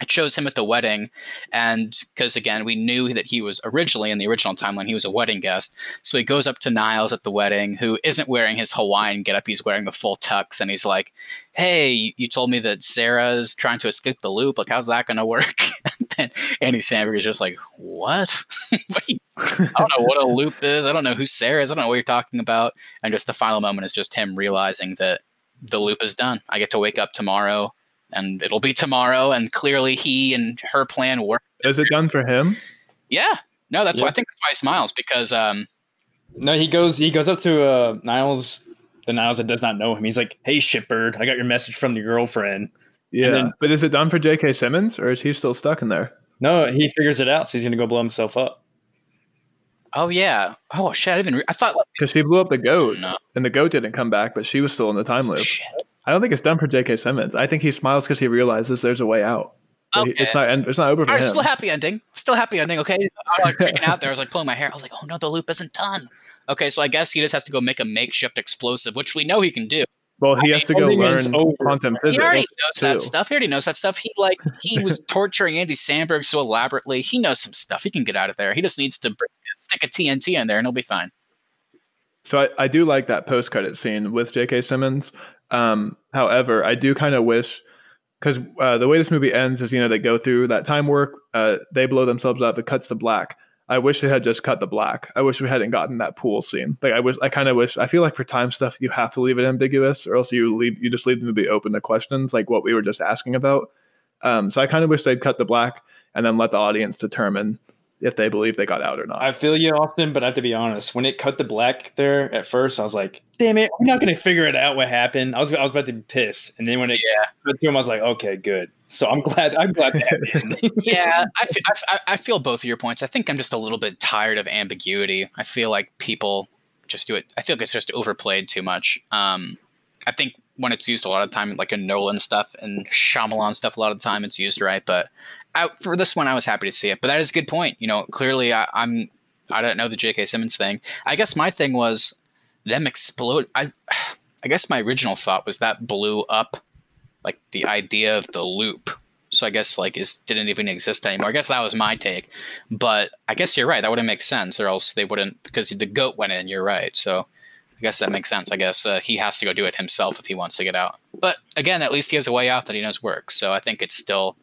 Speaker 1: it shows him at the wedding and because again we knew that he was originally in the original timeline he was a wedding guest. So he goes up to niles at the wedding who isn't wearing his hawaiian getup. He's wearing the full tux and he's like hey you told me that sarah's trying to escape the loop. Like how's that going to work [laughs] and [laughs] then andy samberg is just like what What are you- i don't know what a loop is i don't know who sarah is i don't know what you're talking about and just the final moment is just him realizing that the loop is done i get to wake up tomorrow and it'll be tomorrow. And clearly, he and her plan work.
Speaker 3: Is it done for him?
Speaker 1: Yeah, no, that's why I think that's why he smiles because um,
Speaker 2: No, he goes. He goes up to uh, Niles. The Niles that does not know him. He's like, "Hey, shipbird, I got your message from your girlfriend."
Speaker 3: Yeah.
Speaker 2: then-
Speaker 3: but is it done for J.K. Simmons or is he still stuck in there?
Speaker 2: No, he figures it out, so he's gonna go blow himself up.
Speaker 1: Oh yeah. Oh shit! I didn't. Re- I thought like
Speaker 3: because she blew up the goat,
Speaker 1: no
Speaker 3: and the goat didn't come back, but she was still in the time loop.
Speaker 1: shit.
Speaker 3: I don't think it's done for J.K. Simmons. I think he smiles because he realizes there's a way out. But he-
Speaker 1: Okay.
Speaker 3: It's not. It's not over for
Speaker 1: All right,
Speaker 3: him.
Speaker 1: still happy ending. Still happy ending. Okay. I was like [laughs] freaking out there. I was like pulling my hair. I was like, oh no, the loop isn't done. Okay, so I guess he just has to go make a makeshift explosive, which we know he can do.
Speaker 3: Well, he has to go learn
Speaker 2: over.
Speaker 3: quantum
Speaker 1: He
Speaker 3: physics.
Speaker 1: already knows that stuff. He already knows that stuff. He like he was [laughs] torturing Andy Samberg so elaborately. He knows some stuff. He can get out of there. He just needs to bring, stick a TNT in there, and he'll be fine.
Speaker 3: So I, I do like that post credit scene with J.K. Simmons. Um, however, I do kind of wish because uh, the way this movie ends is you know they go through that time work, uh, they blow themselves up, it cuts to black. I wish they had just cut the black. I wish we hadn't gotten that pool scene. Like I wish, I kind of wish. I feel like for time stuff, you have to leave it ambiguous, or else you leave you just leave the movie open to questions like what we were just asking about. Um, so I kind of wish they'd cut the black and then let the audience determine if they believe they got out or not.
Speaker 2: I feel you, Austin, but I have to be honest. When it cut the black there at first, I was like, "Damn it, we're not going to figure it out what happened." I was, I was about to be pissed, and then when it
Speaker 1: Yeah.
Speaker 2: cut to him, I was like, "Okay, good." So I'm glad. I'm glad that [laughs] happened.
Speaker 1: yeah, I fe- I, f- I feel both of your points. I think I'm just a little bit tired of ambiguity. I feel like people just do it. I feel like it's just overplayed too much. Um, I think when it's used a lot of time, like in Nolan stuff and Shyamalan stuff, a lot of the time it's used right. But I, for this one, I was happy to see it. But that is a good point. You know, clearly I, I'm I don't know the J.K. Simmons thing. I guess my thing was them explode. I I guess my original thought was that blew up like the idea of the loop so I guess like is didn't even exist anymore. I guess that was my take, but I guess you're right. That wouldn't make sense, or else they wouldn't because the goat went in. You're right. So I guess that makes sense. I guess uh, he has to go do it himself if he wants to get out. But again, at least he has a way out that he knows works. So I think it's still,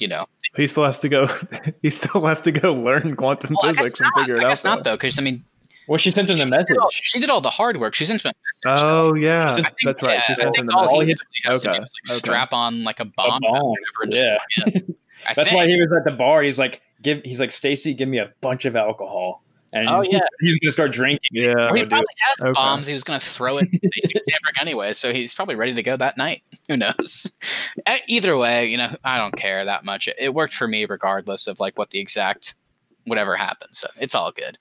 Speaker 1: you know,
Speaker 3: He still has to go. [laughs] He still has to go learn quantum
Speaker 1: well, I guess
Speaker 3: physics and
Speaker 1: not.
Speaker 3: figure it
Speaker 1: I
Speaker 3: out.
Speaker 1: guess not
Speaker 3: though.
Speaker 1: though, because I mean,
Speaker 2: well, she sent him
Speaker 1: she
Speaker 2: the
Speaker 1: did,
Speaker 2: message.
Speaker 1: all, she did all the hard work. She sent him. a message.
Speaker 3: Oh yeah,
Speaker 2: I think-
Speaker 3: that's right.
Speaker 1: Yeah,
Speaker 3: She
Speaker 1: I
Speaker 3: sent him the
Speaker 1: all
Speaker 2: all
Speaker 1: he
Speaker 3: message.
Speaker 1: literally has to do
Speaker 3: Okay,
Speaker 1: is like
Speaker 3: okay.
Speaker 1: strap on like a bomb.
Speaker 2: bomb,
Speaker 1: vest or whatever and just-
Speaker 2: yeah. [laughs] That's
Speaker 1: think.
Speaker 2: why he was at the bar. He's like, "Give." He's like, "Stacy, give me a bunch of alcohol." And
Speaker 1: Oh, yeah.
Speaker 2: he's gonna start drinking.
Speaker 3: Yeah,
Speaker 1: Well, he
Speaker 2: dude.
Speaker 1: probably has
Speaker 3: Okay.
Speaker 1: bombs. He was going to throw it at Samberg anyway, so he's probably ready to go that night. Who knows? [laughs] Either way, you know, I don't care that much. It, it worked for me regardless of like what the exact whatever happens. So it's all good.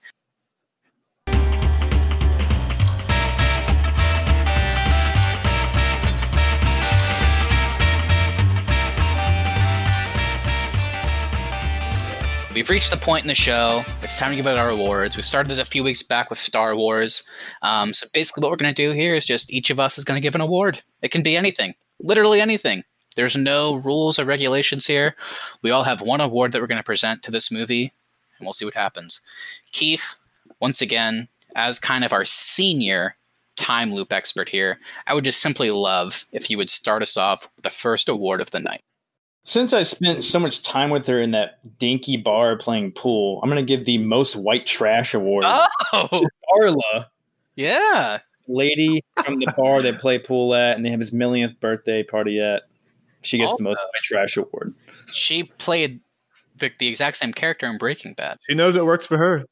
Speaker 1: We've reached the point in the show. It's time to give out our awards. We started this a few weeks back with Star Wars. Um, so basically, what we're going to do here is just each of us is going to give an award. It can be anything, literally anything. There's no rules or regulations here. We all have one award that we're going to present to this movie, and we'll see what happens. Keith, once again, as kind of our senior time loop expert here, I would just simply love if you would start us off with the first award of the night.
Speaker 2: Since I spent so much time with her in that dinky bar playing pool, I'm gonna give the most white trash award
Speaker 1: Oh,
Speaker 2: to Darla,
Speaker 1: yeah.
Speaker 2: lady from the bar they play pool at, and they have his millionth birthday party at. She gets the most white trash award.
Speaker 1: She played the, the exact same character in Breaking Bad.
Speaker 3: She knows it works for her.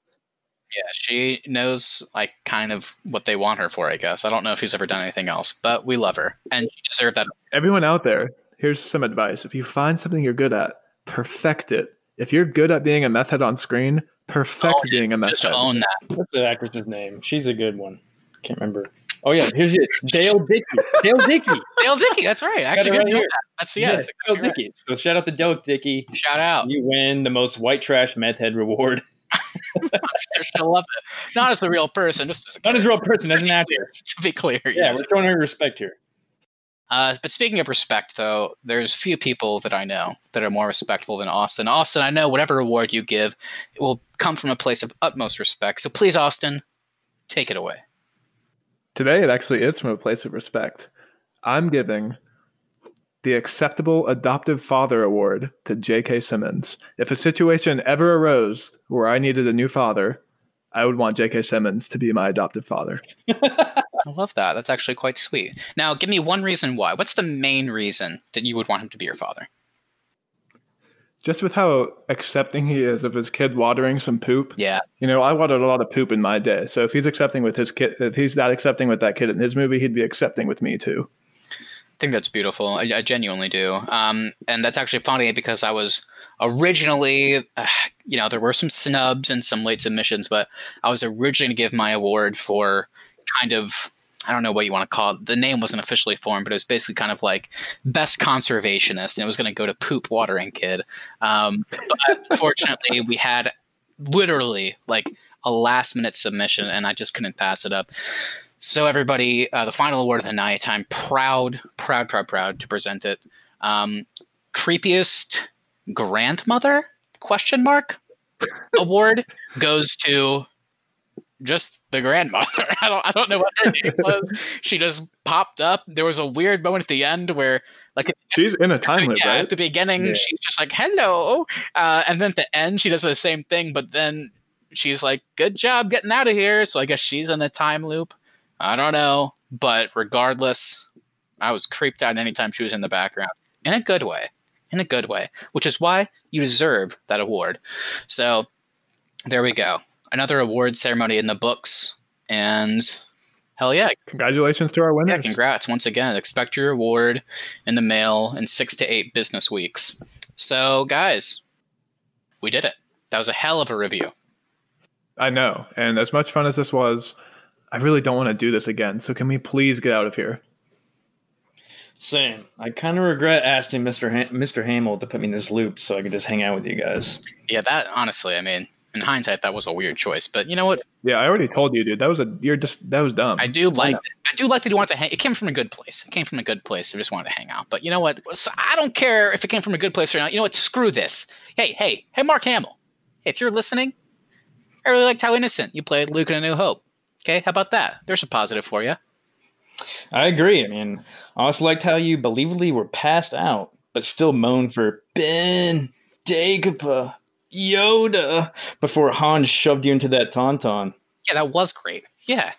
Speaker 1: Yeah, she knows like kind of what they want her for, I guess. I don't know if she's ever done anything else, but we love her. And she deserved that.
Speaker 3: Everyone out there, here's some advice. If you find something you're good at, perfect it. If you're good at being a meth head on screen, perfect
Speaker 1: Oh,
Speaker 3: being a meth
Speaker 1: Just
Speaker 3: head.
Speaker 1: own that.
Speaker 2: What's the actress's name? She's a good one. Can't remember. Oh yeah, here's it. [laughs] Dale Dickey. Dale Dickey.
Speaker 1: Dale Dickey, that's right. I actually
Speaker 2: it
Speaker 1: didn't
Speaker 2: right
Speaker 1: know that. That's yeah, that's
Speaker 2: Dale
Speaker 1: exactly right.
Speaker 2: Dickey. So shout out to Dale Dickey.
Speaker 1: Shout out.
Speaker 2: You win the most white trash meth head reward. [laughs]
Speaker 1: I still love it. Not as a real person, just as a
Speaker 2: Not as a real person, as
Speaker 1: To
Speaker 2: an
Speaker 1: be
Speaker 2: actress. [laughs]
Speaker 1: to be clear.
Speaker 2: Yeah,
Speaker 1: yes.
Speaker 2: we're showing her respect here.
Speaker 1: Uh, but speaking of respect, though, there's few people that I know that are more respectful than Austin. Austin, I know whatever award you give, it will come from a place of utmost respect. So please, Austin, take it away.
Speaker 3: Today, it actually is from a place of respect. I'm giving the Acceptable Adoptive Father Award to J.K. Simmons. If a situation ever arose where I needed a new father, I would want J.K. Simmons to be my adoptive father. [laughs]
Speaker 1: I love that. That's actually quite sweet. Now, give me one reason why. What's the main reason that you would want him to be your father?
Speaker 3: Just with how accepting he is of his kid watering some poop.
Speaker 1: Yeah,
Speaker 3: You know, I watered a lot of poop in my day. So if he's accepting with his kid, if he's that accepting with that kid in his movie, he'd be accepting with me too.
Speaker 1: I think that's beautiful. I, I genuinely do. Um, and that's actually funny because I was originally, uh, you know, there were some snubs and some late submissions, but I was originally going to give my award for kind of I don't know what you want to call it. The name wasn't officially formed, but it was basically kind of like best conservationist, and it was going to go to Poop Watering Kid. Um, but [laughs] fortunately, we had literally like a last minute submission, and I just couldn't pass it up. So everybody, uh, the final award of the night. I'm proud, proud, proud, proud to present it. Um, creepiest grandmother? Question mark. Award goes to just the grandmother. [laughs] I don't I don't know what her name [laughs] was. She just popped up. There was a weird moment at the end where like
Speaker 3: she's in a time loop,
Speaker 1: yeah,
Speaker 3: right?
Speaker 1: At the beginning,
Speaker 2: Yeah.
Speaker 1: she's just like "hello," uh, and then at the end, she does the same thing. But then she's like, "Good job getting out of here." So I guess she's in the time loop. I don't know, but regardless, I was creeped out anytime she was in the background in a good way, in a good way, which is why you deserve that award. So there we go, another award ceremony in the books, and hell yeah,
Speaker 3: Congratulations to our winners.
Speaker 1: yeah, congrats once again. Expect your award in the mail in six to eight business weeks. So, guys, we did it. That was a hell of a review.
Speaker 3: I know. And as much fun as this was, I really don't want to do this again. So can we please get out of here?
Speaker 2: Same. I kind of regret asking Mr. Ha- Mr. Hamill to put me in this loop so I could just hang out with you guys.
Speaker 1: Yeah, that honestly, I mean, in hindsight, that was a weird choice. But you know what?
Speaker 3: Yeah, I already told you, dude. That was a you're just that was dumb.
Speaker 1: I do like. I do like that he wanted to hang. It came from a good place. It came from a good place. I just wanted to hang out. But you know what? So I don't care if it came from a good place or not. You know what? Screw this. Hey, hey, hey, Mark Hamill. If you're listening, I really liked how innocent you played Luke in A New Hope. Okay, how about that? There's a positive for you.
Speaker 2: I agree. I mean, I also liked how you believably were passed out, but still moaned for Ben, Dagobah, Yoda before Han shoved you into that tauntaun.
Speaker 1: Yeah, that was great. Yeah.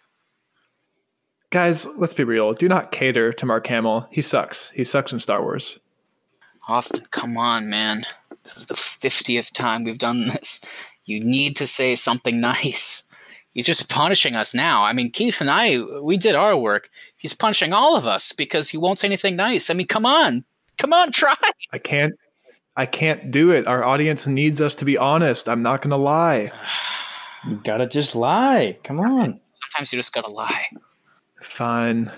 Speaker 3: Guys, let's be real. Do not cater to Mark Hamill. He sucks. He sucks in Star Wars.
Speaker 1: Austin, come on, man. This is the 50th time we've done this. You need to say something [laughs] nice. He's just punishing us now. I mean, Keith and I, we did our work. He's punishing all of us because he won't say anything nice. I mean, come on. Come on, try.
Speaker 3: I can't I can't do it. Our audience needs us to be honest. I'm not gonna lie. [sighs]
Speaker 2: You gotta just lie. Come on.
Speaker 1: Sometimes you just gotta lie.
Speaker 3: Fine.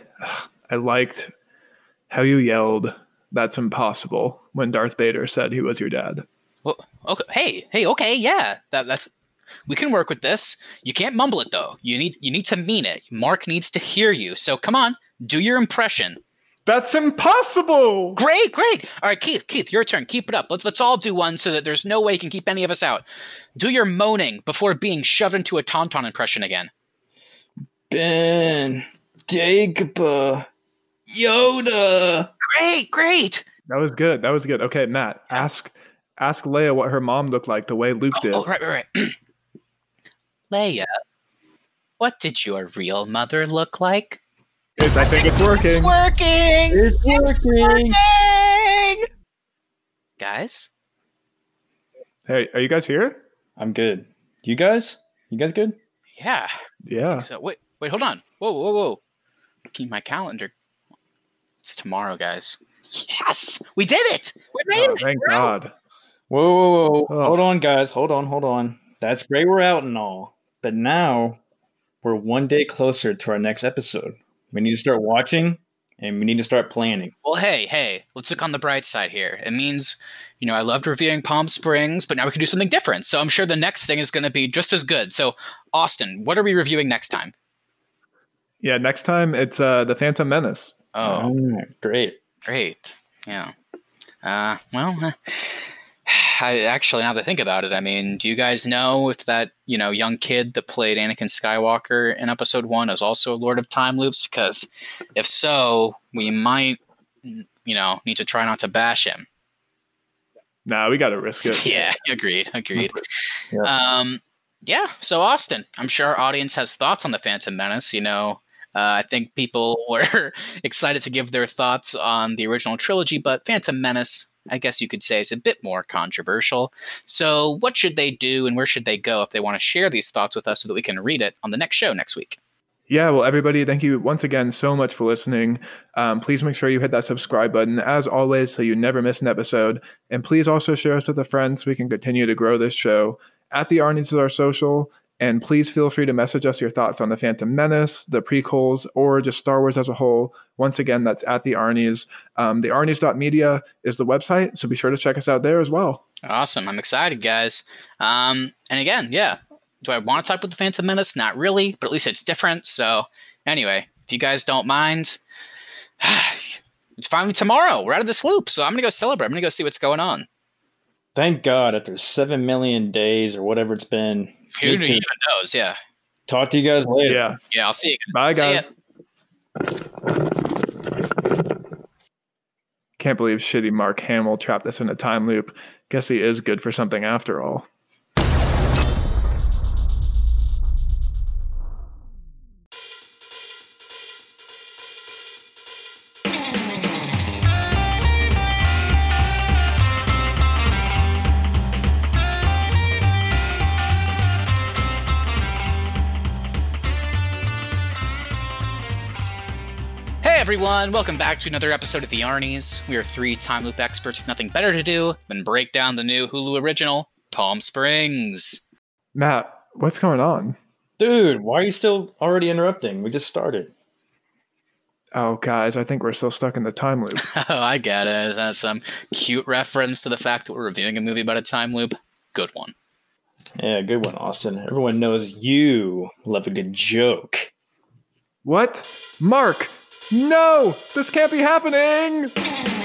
Speaker 3: I liked how you yelled, That's impossible when Darth Vader said he was your dad.
Speaker 1: Well, okay. Hey, hey, okay, yeah. That, that's we can work with this. You can't mumble it though. You need you need to mean it. Mark needs to hear you. So come on, do your impression.
Speaker 3: That's impossible.
Speaker 1: Great, great. All right, Keith, Keith, your turn. Keep it up. Let's let's all do one so that there's no way you can keep any of us out. Do your moaning before being shoved into a tauntaun impression again.
Speaker 2: Ben, Dagobah, Yoda.
Speaker 1: Great, great.
Speaker 3: That was good. That was good. Okay, Matt, ask ask Leia what her mom looked like the way Luke oh, did.
Speaker 1: Oh, right, right, right. [clears throat] Leia, what did your real mother look like?
Speaker 3: It's, I think it's working.
Speaker 1: It's working.
Speaker 2: It's working.
Speaker 1: It's working. Guys,
Speaker 3: Hey, are you guys here?
Speaker 2: I'm good. You guys? You guys good?
Speaker 1: yeah.
Speaker 3: Yeah.
Speaker 1: So wait, wait, hold on. Whoa, whoa, whoa. Keep my calendar. It's tomorrow, guys. Yes, we did it. We made
Speaker 3: Oh,
Speaker 1: it.
Speaker 3: thank
Speaker 1: We're out.
Speaker 3: God.
Speaker 2: Whoa, whoa, whoa.
Speaker 3: Ugh.
Speaker 2: Hold on, guys. Hold on, hold on. That's great. We're out and all. But now we're one day closer to our next episode. We need to start watching and we need to start planning.
Speaker 1: Well, hey, hey, let's look on the bright side here. It means, you know, I loved reviewing Palm Springs, but now we can do something different. So I'm sure the next thing is going to be just as good. So, Austin, what are we reviewing next time?
Speaker 3: Yeah, next time it's uh the Phantom Menace.
Speaker 1: Oh,
Speaker 2: Oh, great.
Speaker 1: great. Yeah. Uh, well, uh, [sighs] I actually, now that I think about it, I mean, do you guys know if that, you know, young kid that played Anakin Skywalker in episode one is also a Lord of Time Loops? Because if so, we might, you know, need to try not to bash him.
Speaker 3: Nah, we gotta risk it. [laughs]
Speaker 1: Yeah, agreed, agreed. [laughs]
Speaker 2: Yeah.
Speaker 1: Um, yeah. So Austin, I'm sure our audience has thoughts on the Phantom Menace. You know, uh, I think people [laughs] were excited to give their thoughts on the original trilogy, but Phantom Menace, I guess you could say, is a bit more controversial. So, what should they do, and where should they go if they want to share these thoughts with us, so that we can read it on the next show next week?
Speaker 3: Yeah, well, everybody, thank you once again so much for listening. Um, please make sure you hit that subscribe button as always so you never miss an episode. And please also share us with a friend so we can continue to grow this show. At the Arnie's is our social. And please feel free to message us your thoughts on the Phantom Menace, the prequels, or just Star Wars as a whole. Once again, that's at the Arnie's. Um, the Arnie's.media is the website, so be sure to check us out there as well.
Speaker 1: Awesome. I'm excited, guys. Um, and again, yeah, do I want to talk about the Phantom Menace? Not really, but at least it's different. So, anyway, if you guys don't mind, [sighs] it's finally tomorrow. We're out of this loop, so I'm gonna go celebrate. I'm gonna go see what's going on.
Speaker 2: Thank God, after seven million days or whatever it's been.
Speaker 1: Who even knows? Yeah.
Speaker 2: Talk to you guys later.
Speaker 3: Yeah.
Speaker 1: Yeah. I'll see you.
Speaker 3: Bye, guys. Can't believe shitty Mark Hamill trapped us in a time loop. Guess he is good for something after all.
Speaker 1: Everyone, welcome back to another episode of The Arnies. We are three time loop experts with nothing better to do than break down the new Hulu original, Palm Springs.
Speaker 3: Matt, what's going on?
Speaker 2: Dude, why are you still already interrupting? We just started.
Speaker 3: Oh, guys, I think we're still stuck in the time loop. [laughs]
Speaker 1: Oh, I get it. Is that some cute reference to the fact that we're reviewing a movie about a time loop? Good one.
Speaker 2: Yeah, good one, Austin. Everyone knows you love a good joke.
Speaker 3: What? Mark! No! This can't be happening!